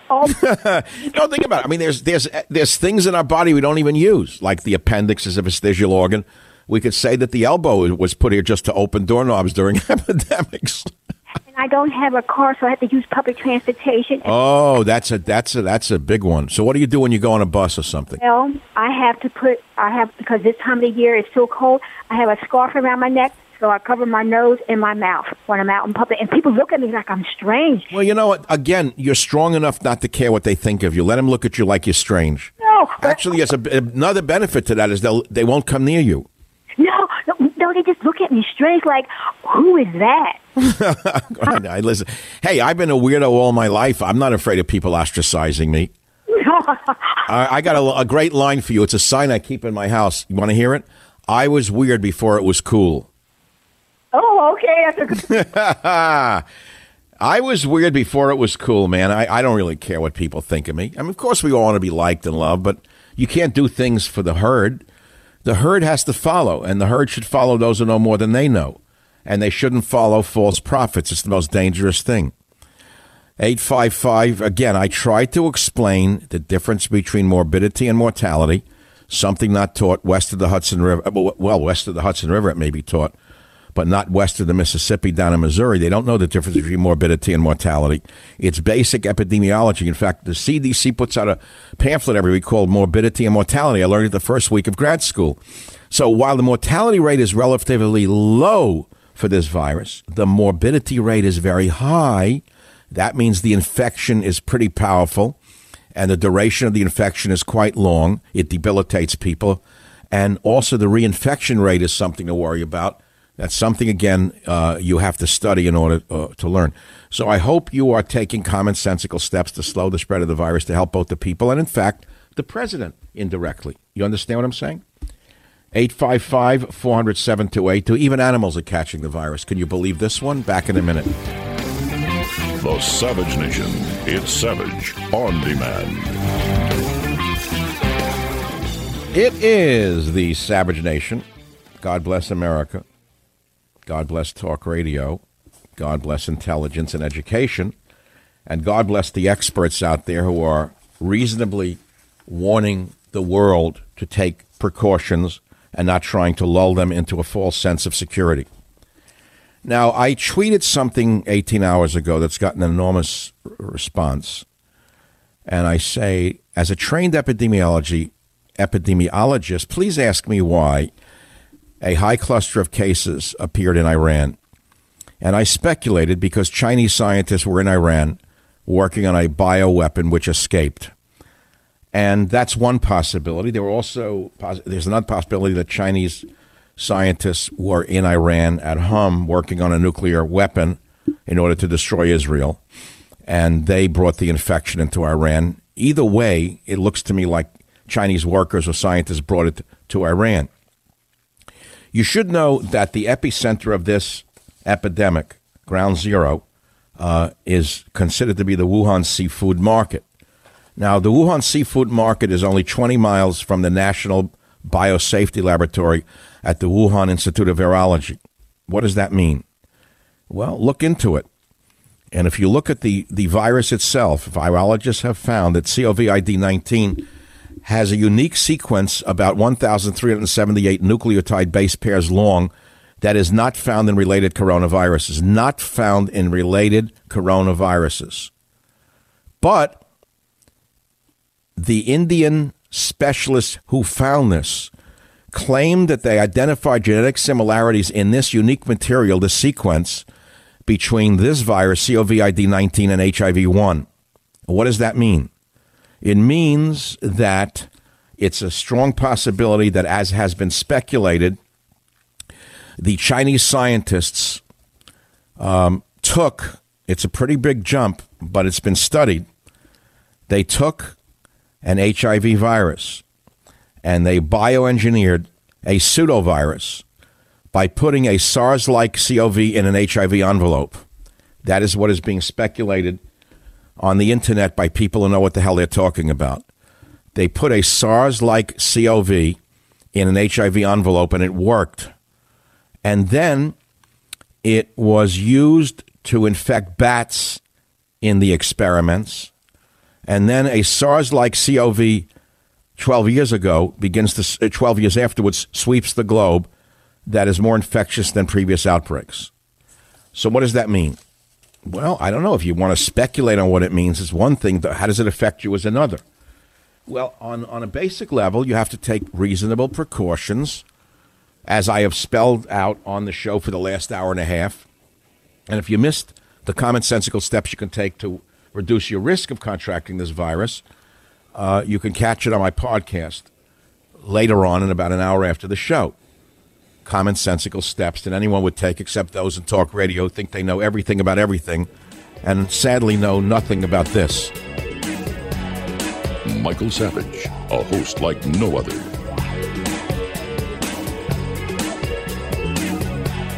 no, think about it. I mean, there's there's there's things in our body we don't even use, like the appendix is a vestigial organ. We could say that the elbow was put here just to open doorknobs during epidemics. and I don't have a car, so I have to use public transportation. Oh, that's a that's a that's a big one. So, what do you do when you go on a bus or something? Well, I have to put I have because this time of the year it's so cold. I have a scarf around my neck so I cover my nose and my mouth when I'm out in public. And people look at me like I'm strange. Well, you know what? Again, you're strong enough not to care what they think of you. Let them look at you like you're strange. No. Actually, yes, a, another benefit to that is they'll, they won't come near you. No, no, no, they just look at me strange like, who is that? I listen. Hey, I've been a weirdo all my life. I'm not afraid of people ostracizing me. I, I got a, a great line for you. It's a sign I keep in my house. You want to hear it? I was weird before it was cool. Oh, okay. I was weird before it was cool, man. I, I don't really care what people think of me. I mean, of course, we all want to be liked and loved, but you can't do things for the herd. The herd has to follow, and the herd should follow those who know more than they know. And they shouldn't follow false prophets. It's the most dangerous thing. 855, again, I tried to explain the difference between morbidity and mortality, something not taught west of the Hudson River. Well, west of the Hudson River, it may be taught but not west of the Mississippi down in Missouri. They don't know the difference between morbidity and mortality. It's basic epidemiology. In fact, the CDC puts out a pamphlet every week called Morbidity and Mortality. I learned it the first week of grad school. So while the mortality rate is relatively low for this virus, the morbidity rate is very high. That means the infection is pretty powerful and the duration of the infection is quite long. It debilitates people. And also, the reinfection rate is something to worry about. That's something, again, uh, you have to study in order uh, to learn. So I hope you are taking commonsensical steps to slow the spread of the virus to help both the people and, in fact, the president indirectly. You understand what I'm saying? 855 400 7282. Even animals are catching the virus. Can you believe this one? Back in a minute. The Savage Nation. It's Savage on demand. It is the Savage Nation. God bless America. God bless talk radio. God bless intelligence and education. And God bless the experts out there who are reasonably warning the world to take precautions and not trying to lull them into a false sense of security. Now, I tweeted something 18 hours ago that's gotten an enormous response. And I say, as a trained epidemiology epidemiologist, please ask me why a high cluster of cases appeared in Iran. And I speculated because Chinese scientists were in Iran working on a bioweapon which escaped. And that's one possibility. There were also there's another possibility that Chinese scientists were in Iran at home working on a nuclear weapon in order to destroy Israel, and they brought the infection into Iran. Either way, it looks to me like Chinese workers or scientists brought it to Iran. You should know that the epicenter of this epidemic, ground zero, uh, is considered to be the Wuhan seafood market. Now, the Wuhan seafood market is only 20 miles from the National Biosafety Laboratory at the Wuhan Institute of Virology. What does that mean? Well, look into it. And if you look at the, the virus itself, virologists have found that COVID 19 has a unique sequence about 1,378 nucleotide base pairs long that is not found in related coronaviruses, not found in related coronaviruses. But the Indian specialists who found this claimed that they identified genetic similarities in this unique material, the sequence, between this virus, COVID 19, and HIV 1. What does that mean? It means that it's a strong possibility that, as has been speculated, the Chinese scientists um, took, it's a pretty big jump, but it's been studied. They took an HIV virus and they bioengineered a pseudovirus by putting a SARS like COV in an HIV envelope. That is what is being speculated on the internet by people who know what the hell they're talking about. They put a SARS like COV in an HIV envelope and it worked. And then it was used to infect bats in the experiments. And then a SARS like COV 12 years ago begins to, uh, 12 years afterwards, sweeps the globe that is more infectious than previous outbreaks. So, what does that mean? Well, I don't know. If you want to speculate on what it means, it's one thing. How does it affect you is another. Well, on, on a basic level, you have to take reasonable precautions, as I have spelled out on the show for the last hour and a half. And if you missed the commonsensical steps you can take to reduce your risk of contracting this virus, uh, you can catch it on my podcast later on in about an hour after the show commonsensical steps that anyone would take except those in talk radio think they know everything about everything and sadly know nothing about this. Michael Savage, a host like no other.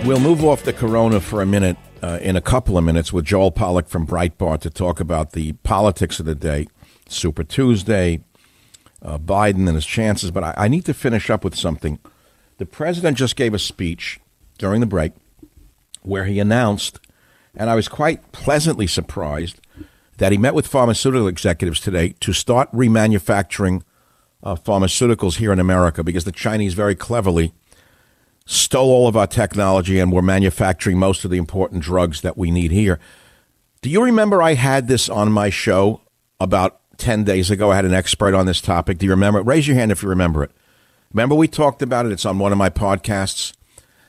We'll move off the corona for a minute, uh, in a couple of minutes, with Joel Pollak from Breitbart to talk about the politics of the day, Super Tuesday, uh, Biden and his chances. But I, I need to finish up with something the president just gave a speech during the break where he announced, and I was quite pleasantly surprised that he met with pharmaceutical executives today to start remanufacturing uh, pharmaceuticals here in America because the Chinese very cleverly stole all of our technology and were manufacturing most of the important drugs that we need here. Do you remember I had this on my show about 10 days ago? I had an expert on this topic. Do you remember? Raise your hand if you remember it. Remember, we talked about it. It's on one of my podcasts.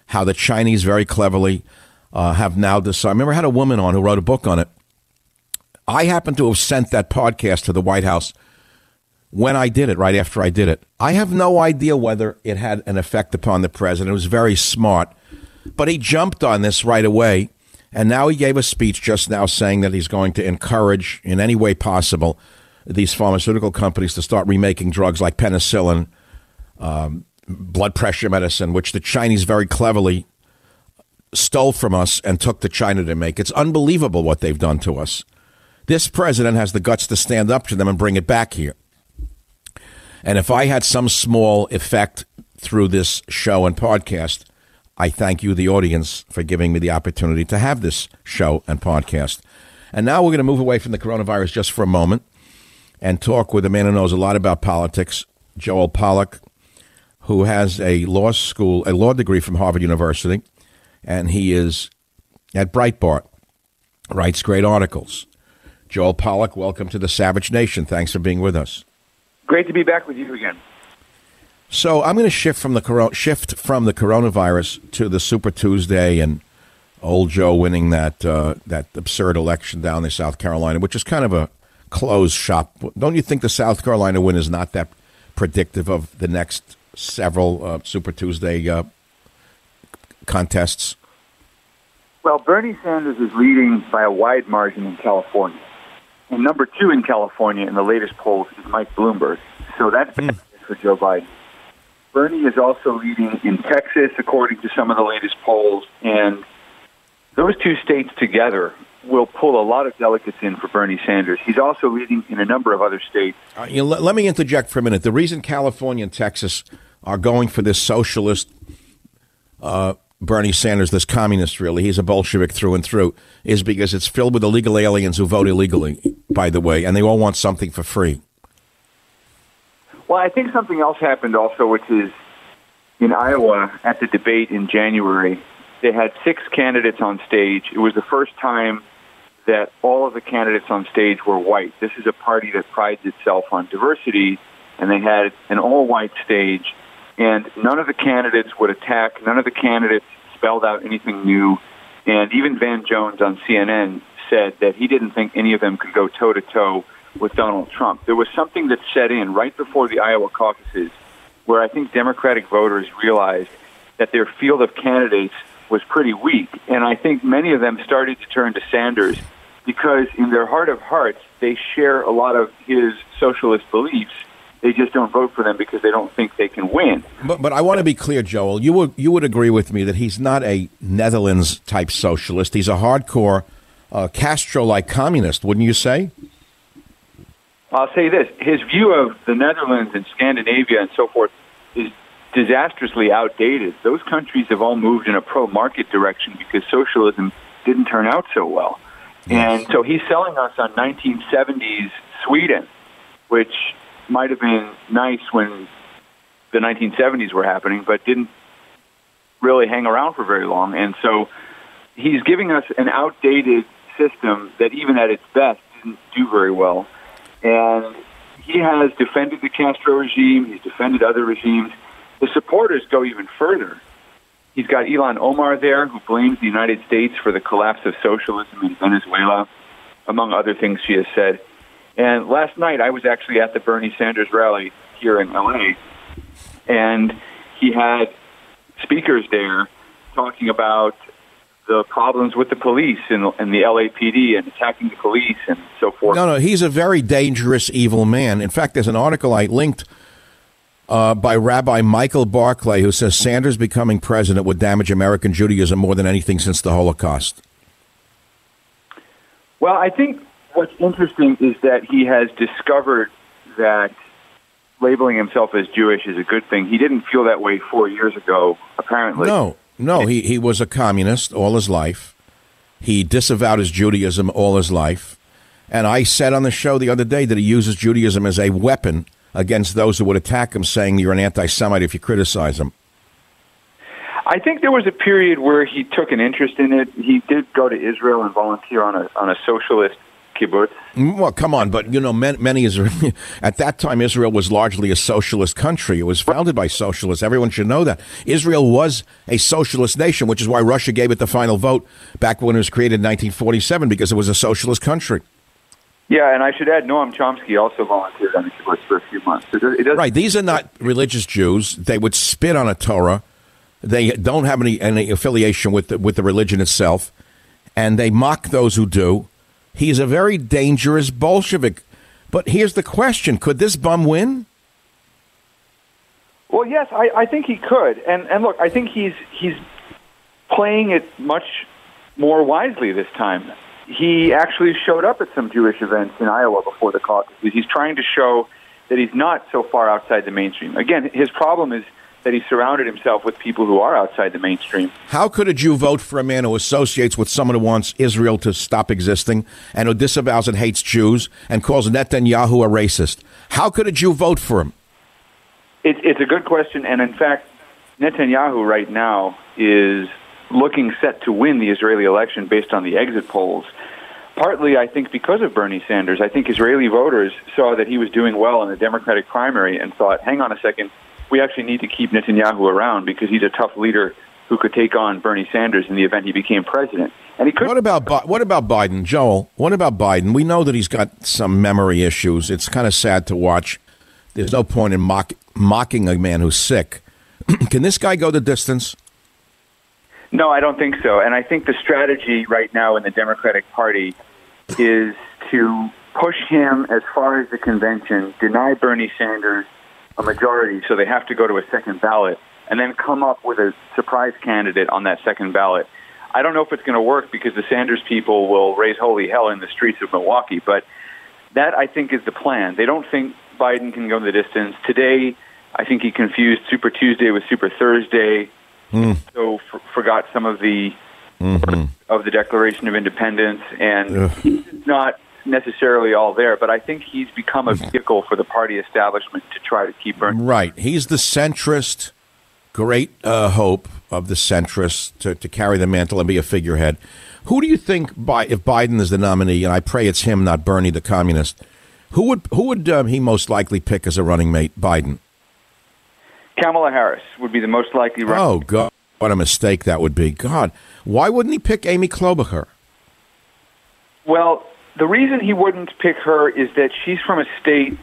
How the Chinese very cleverly uh, have now decided. I remember, I had a woman on who wrote a book on it. I happen to have sent that podcast to the White House when I did it, right after I did it. I have no idea whether it had an effect upon the president. It was very smart, but he jumped on this right away. And now he gave a speech just now saying that he's going to encourage, in any way possible, these pharmaceutical companies to start remaking drugs like penicillin um, blood pressure medicine, which the Chinese very cleverly stole from us and took to China to make. It's unbelievable what they've done to us. This president has the guts to stand up to them and bring it back here. And if I had some small effect through this show and podcast, I thank you, the audience, for giving me the opportunity to have this show and podcast. And now we're going to move away from the coronavirus just for a moment and talk with a man who knows a lot about politics, Joel Pollak, who has a law school, a law degree from Harvard University, and he is at Breitbart, writes great articles. Joel Pollak, welcome to the Savage Nation. Thanks for being with us. Great to be back with you again. So I'm going to shift from the shift from the coronavirus to the Super Tuesday and old Joe winning that uh, that absurd election down in South Carolina, which is kind of a closed shop. Don't you think the South Carolina win is not that predictive of the next several uh, Super Tuesday uh, contests? Well, Bernie Sanders is leading by a wide margin in California. And number two in California in the latest polls is Mike Bloomberg. So that's mm. for Joe Biden. Bernie is also leading in Texas, according to some of the latest polls. And those two states together will pull a lot of delegates in for Bernie Sanders. He's also leading in a number of other states. Uh, you know, let, let, me interject for a minute. The reason California and Texas are going for this socialist uh, Bernie Sanders, this communist, really, he's a Bolshevik through and through, is because it's filled with illegal aliens who vote illegally, by the way, and they all want something for free. Well, I think something else happened also, which is in Iowa at the debate in January, they had six candidates on stage. It was the first time that all of the candidates on stage were white. This is a party that prides itself on diversity, and they had an all white stage and none of the candidates would attack. None of the candidates spelled out anything new. And even Van Jones on CNN said that he didn't think any of them could go toe to toe with Donald Trump. There was something that set in right before the Iowa caucuses where I think Democratic voters realized that their field of candidates was pretty weak. And I think many of them started to turn to Sanders because, in their heart of hearts, they share a lot of his socialist beliefs. They just don't vote for them because they don't think they can win. But, but I want to be clear, Joel. You would you would agree with me that he's not a Netherlands type socialist. He's a hardcore uh, Castro-like communist, wouldn't you say? I'll say this: his view of the Netherlands and Scandinavia and so forth is disastrously outdated. Those countries have all moved in a pro-market direction because socialism didn't turn out so well. Yes. And so he's selling us on 1970s Sweden, which might have been nice when the 1970s were happening, but didn't really hang around for very long. And so he's giving us an outdated system that, even at its best, didn't do very well. And he has defended the Castro regime. He's defended other regimes. The supporters go even further. He's got Ilhan Omar there, who blames the United States for the collapse of socialism in Venezuela, among other things she has said. And last night, I was actually at the Bernie Sanders rally here in LA, and he had speakers there talking about the problems with the police and, and the LAPD and attacking the police and so forth. No, no, he's a very dangerous, evil man. In fact, there's an article I linked uh, by Rabbi Michael Barclay who says Sanders becoming president would damage American Judaism more than anything since the Holocaust. Well, I think what's interesting is that he has discovered that labeling himself as Jewish is a good thing. He didn't feel that way four years ago, apparently. No, no, he, he was a communist all his life. He disavowed his Judaism all his life. And I said on the show the other day that he uses Judaism as a weapon against those who would attack him, saying you're an anti Semite if you criticize him. I think there was a period where he took an interest in it. He did go to Israel and volunteer on a on a socialist kibbutz. Well, come on, but you know, many, many Israel, at that time Israel was largely a socialist country. It was founded by socialists. Everyone should know that Israel was a socialist nation, which is why Russia gave it the final vote back when it was created in 1947 because it was a socialist country. Yeah, and I should add, Noam Chomsky also volunteered on the kibbutz for a few months. It right, these are not religious Jews. They would spit on a Torah. They don't have any, any affiliation with the, with the religion itself, and they mock those who do. He's a very dangerous Bolshevik. But here's the question could this bum win? Well, yes, I, I think he could. And, and look, I think he's, he's playing it much more wisely this time. He actually showed up at some Jewish events in Iowa before the caucus. He's trying to show that he's not so far outside the mainstream. Again, his problem is that he surrounded himself with people who are outside the mainstream. How could a Jew vote for a man who associates with someone who wants Israel to stop existing and who disavows and hates Jews and calls Netanyahu a racist? How could a Jew vote for him? It, it's a good question, and in fact, Netanyahu right now is looking set to win the Israeli election based on the exit polls. Partly, I think, because of Bernie Sanders. I think Israeli voters saw that he was doing well in the Democratic primary and thought, hang on a second, we actually need to keep Netanyahu around because he's a tough leader who could take on Bernie Sanders in the event he became president. And he could. What about what about Biden, Joel? What about Biden? We know that he's got some memory issues. It's kind of sad to watch. There's no point in mock, mocking a man who's sick. Can this guy go the distance? No, I don't think so. And I think the strategy right now in the Democratic Party is to push him as far as the convention, deny Bernie Sanders a majority, so they have to go to a second ballot, and then come up with a surprise candidate on that second ballot. I don't know if it's going to work because the Sanders people will raise holy hell in the streets of Milwaukee, but that I think is the plan. They don't think Biden can go the distance. Today, I think he confused Super Tuesday with Super Thursday, mm. so f- forgot some of the mm-hmm. of the Declaration of Independence, and Ugh. he's not necessarily all there, but I think he's become a vehicle for the party establishment to try to keep Bernie. Right. He's the centrist, great uh, hope of the centrists to, to carry the mantle and be a figurehead. Who do you think, by, if Biden is the nominee, and I pray it's him, not Bernie, the communist, who would who would um, he most likely pick as a running mate? Biden. Kamala Harris would be the most likely. Running oh God! What a mistake that would be. God, why wouldn't he pick Amy Klobuchar? Well, the reason he wouldn't pick her is that she's from a state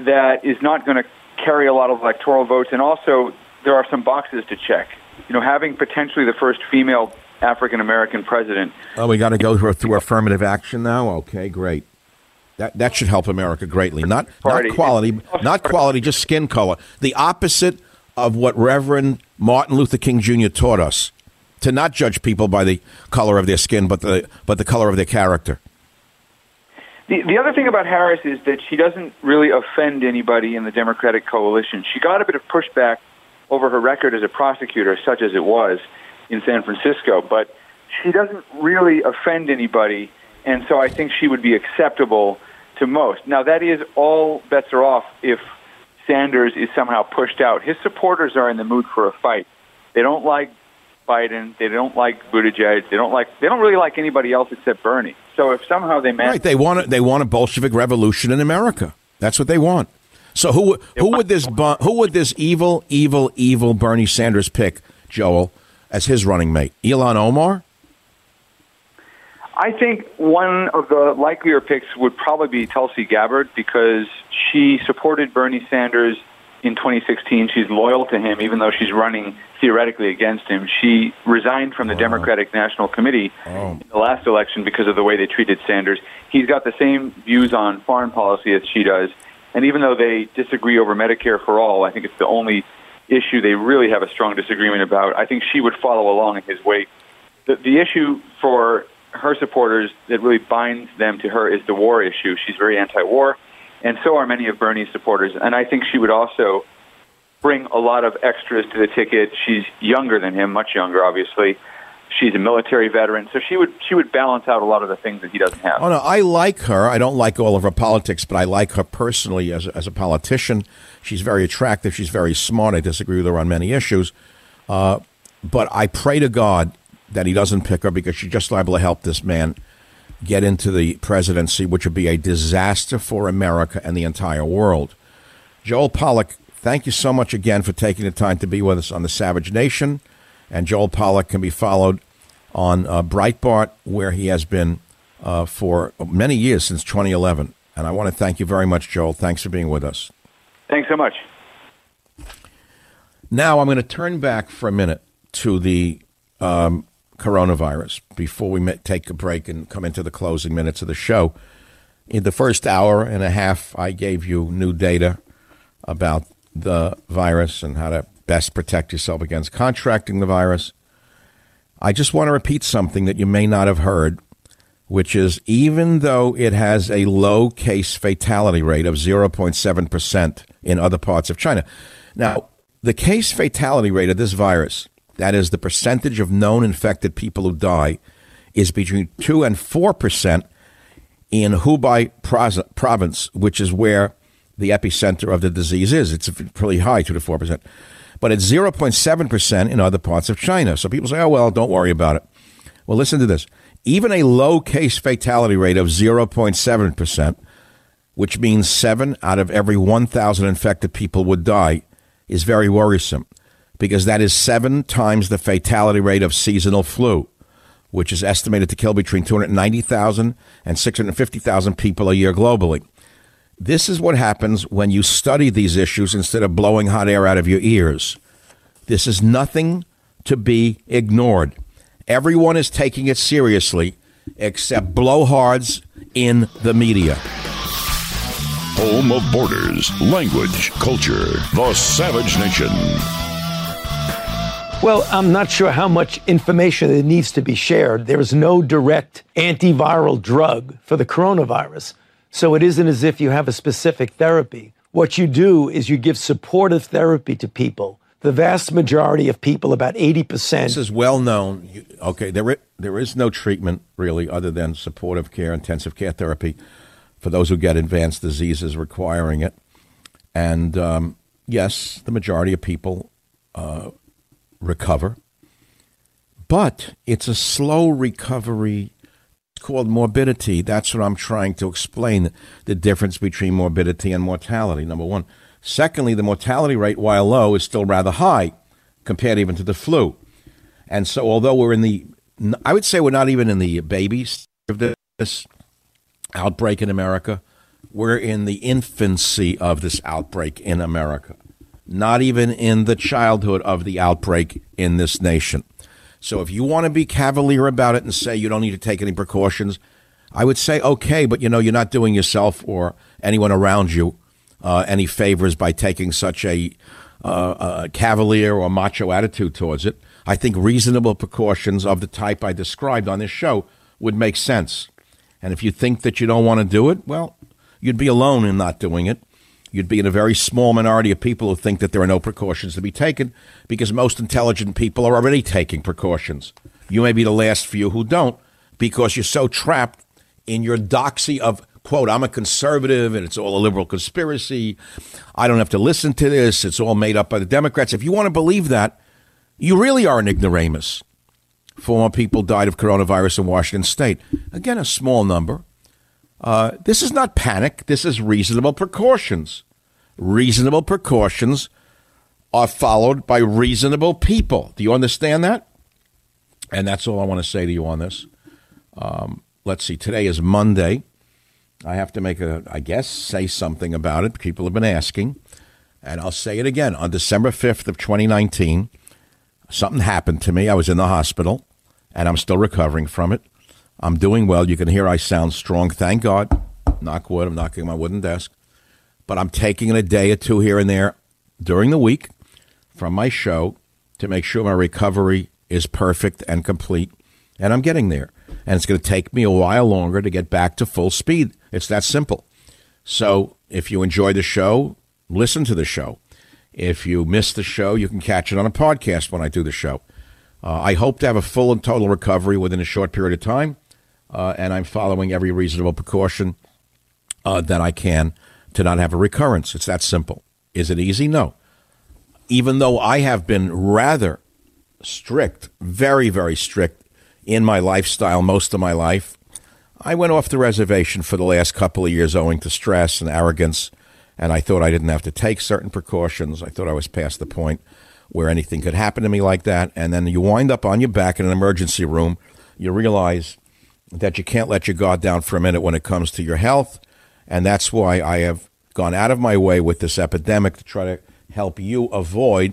that is not going to carry a lot of electoral votes, and also there are some boxes to check. You know, having potentially the first female African American president. Oh, we got to go through, through affirmative action now. Okay, great. That that should help America greatly. Not not quality, not quality, just skin color. The opposite of what Reverend Martin Luther King Jr. taught us to not judge people by the color of their skin, but the but the color of their character. The, the other thing about Harris is that she doesn't really offend anybody in the Democratic coalition. She got a bit of pushback over her record as a prosecutor, such as it was in San Francisco, but she doesn't really offend anybody, and so I think she would be acceptable to most. Now, that is all bets are off if Sanders is somehow pushed out. His supporters are in the mood for a fight. They don't like Biden. They don't like Buttigieg. They don't like. They don't really like anybody else except Bernie. So if somehow they manage, right, they want a, they want a Bolshevik revolution in America. That's what they want. So who who would this who would this evil, evil, evil Bernie Sanders pick, Joel, as his running mate? Ilhan Omar? I think one of the likelier picks would probably be Tulsi Gabbard because she supported Bernie Sanders in 2016. She's loyal to him, even though she's running theoretically against him. She resigned from the oh. Democratic National Committee oh. in the last election because of the way they treated Sanders. He's got the same views on foreign policy as she does. And even though they disagree over Medicare for all, I think it's the only issue they really have a strong disagreement about. I think she would follow along in his wake. The, the issue for her supporters that really binds them to her is the war issue. She's very anti-war, and so are many of Bernie's supporters. And I think she would also bring a lot of extras to the ticket. She's younger than him, much younger, obviously. She's a military veteran, so she would she would balance out a lot of the things that he doesn't have. Oh no, I like her. I don't like all of her politics, but I like her personally as as a politician. She's very attractive. She's very smart. I disagree with her on many issues, uh, but I pray to God that he doesn't pick her because she's just liable to help this man get into the presidency, which would be a disaster for America and the entire world. Joel Pollak, thank you so much again for taking the time to be with us on the Savage Nation. And Joel Pollak can be followed on uh, Breitbart, where he has been uh, for many years since 2011. And I want to thank you very much, Joel. Thanks for being with us. Thanks so much. Now I'm going to turn back for a minute to the um, coronavirus before we take a break and come into the closing minutes of the show. In the first hour and a half, I gave you new data about the virus and how to best protect yourself against contracting the virus. I just want to repeat something that you may not have heard, which is even though it has a low case fatality rate of 0.7% in other parts of China. Now, the case fatality rate of this virus that is, the percentage of known infected people who die is between 2 and 4% in Hubei province, which is where the epicenter of the disease is. It's pretty high, 2 to 4%. But it's 0.7% in other parts of China. So people say, oh, well, don't worry about it. Well, listen to this. Even a low case fatality rate of 0.7%, which means seven out of every 1,000 infected people would die, is very worrisome because that is seven times the fatality rate of seasonal flu, which is estimated to kill between 290,000 and 650,000 people a year globally. This is what happens when you study these issues instead of blowing hot air out of your ears. This is nothing to be ignored. Everyone is taking it seriously except blowhards in the media. Home of borders, language, culture, the savage nation. Well, I'm not sure how much information that needs to be shared. There is no direct antiviral drug for the coronavirus. So it isn't as if you have a specific therapy. What you do is you give supportive therapy to people. The vast majority of people, about 80%. This is well known. Okay, there, there is no treatment really other than supportive care, intensive care therapy for those who get advanced diseases requiring it. And um, yes, the majority of people uh, recover, but it's a slow recovery. It's called morbidity. That's what I'm trying to explain the difference between morbidity and mortality, number one. Secondly, the mortality rate, while low, is still rather high compared even to the flu. And so, although we're in the, I would say we're not even in the babies of this outbreak in America. We're in the infancy of this outbreak in America, not even in the childhood of the outbreak in this nation. So, if you want to be cavalier about it and say you don't need to take any precautions, I would say okay, but you know you're not doing yourself or anyone around you uh, any favors by taking such a, uh, a cavalier or macho attitude towards it. I think reasonable precautions of the type I described on this show would make sense. And if you think that you don't want to do it, well, you'd be alone in not doing it. You'd be in a very small minority of people who think that there are no precautions to be taken because most intelligent people are already taking precautions. You may be the last few who don't because you're so trapped in your doxy of quote, I'm a conservative and it's all a liberal conspiracy. I don't have to listen to this. It's all made up by the Democrats. If you want to believe that, you really are an ignoramus. Four more people died of coronavirus in Washington state. Again, a small number. Uh, this is not panic. This is reasonable precautions. Reasonable precautions are followed by reasonable people. Do you understand that? And that's all I want to say to you on this. Um, let's see. Today is Monday. I have to make a, I guess, say something about it. People have been asking. And I'll say it again. On December 5th of 2019, something happened to me. I was in the hospital, and I'm still recovering from it. I'm doing well. You can hear I sound strong. Thank God. Knock wood. I'm knocking my wooden desk. But I'm taking a day or two here and there during the week from my show to make sure my recovery is perfect and complete. And I'm getting there. And it's going to take me a while longer to get back to full speed. It's that simple. So if you enjoy the show, listen to the show. If you miss the show, you can catch it on a podcast when I do the show. Uh, I hope to have a full and total recovery within a short period of time, uh, and I'm following every reasonable precaution uh, that I can to not have a recurrence. It's that simple. Is it easy? No. Even though I have been rather strict, very, very strict in my lifestyle most of my life, I went off the reservation for the last couple of years owing to stress and arrogance, and I thought I didn't have to take certain precautions. I thought I was past the point where anything could happen to me like that. And then you wind up on your back in an emergency room. You realize that you can't let your guard down for a minute when it comes to your health. And that's why I have gone out of my way with this epidemic to try to help you avoid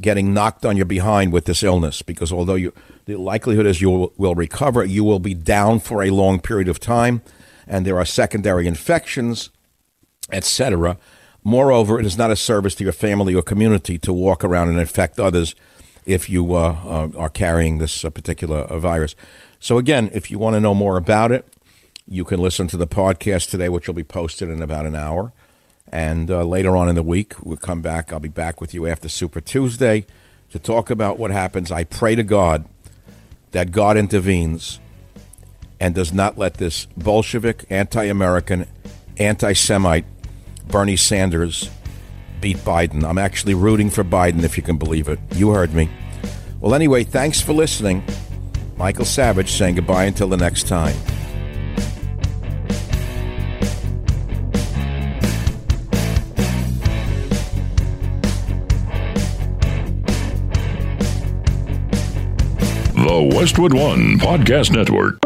getting knocked on your behind with this illness. Because although you the likelihood is you will, recover you will be down for a long period of time. And there are secondary infections etc moreover it is not a service to your family or community to walk around and infect others if you uh, uh, are carrying this uh, particular uh, virus so again if you want to know more about it you can listen to the podcast today which will be posted in about an hour and uh, later on in the week, we'll come back. I'll be back with you after Super Tuesday to talk about what happens. I pray to God that God intervenes and does not let this Bolshevik, anti American, anti Semite Bernie Sanders beat Biden. I'm actually rooting for Biden, if you can believe it. You heard me. Well, anyway, thanks for listening. Michael Savage saying goodbye until the next time. The Westwood One Podcast Network.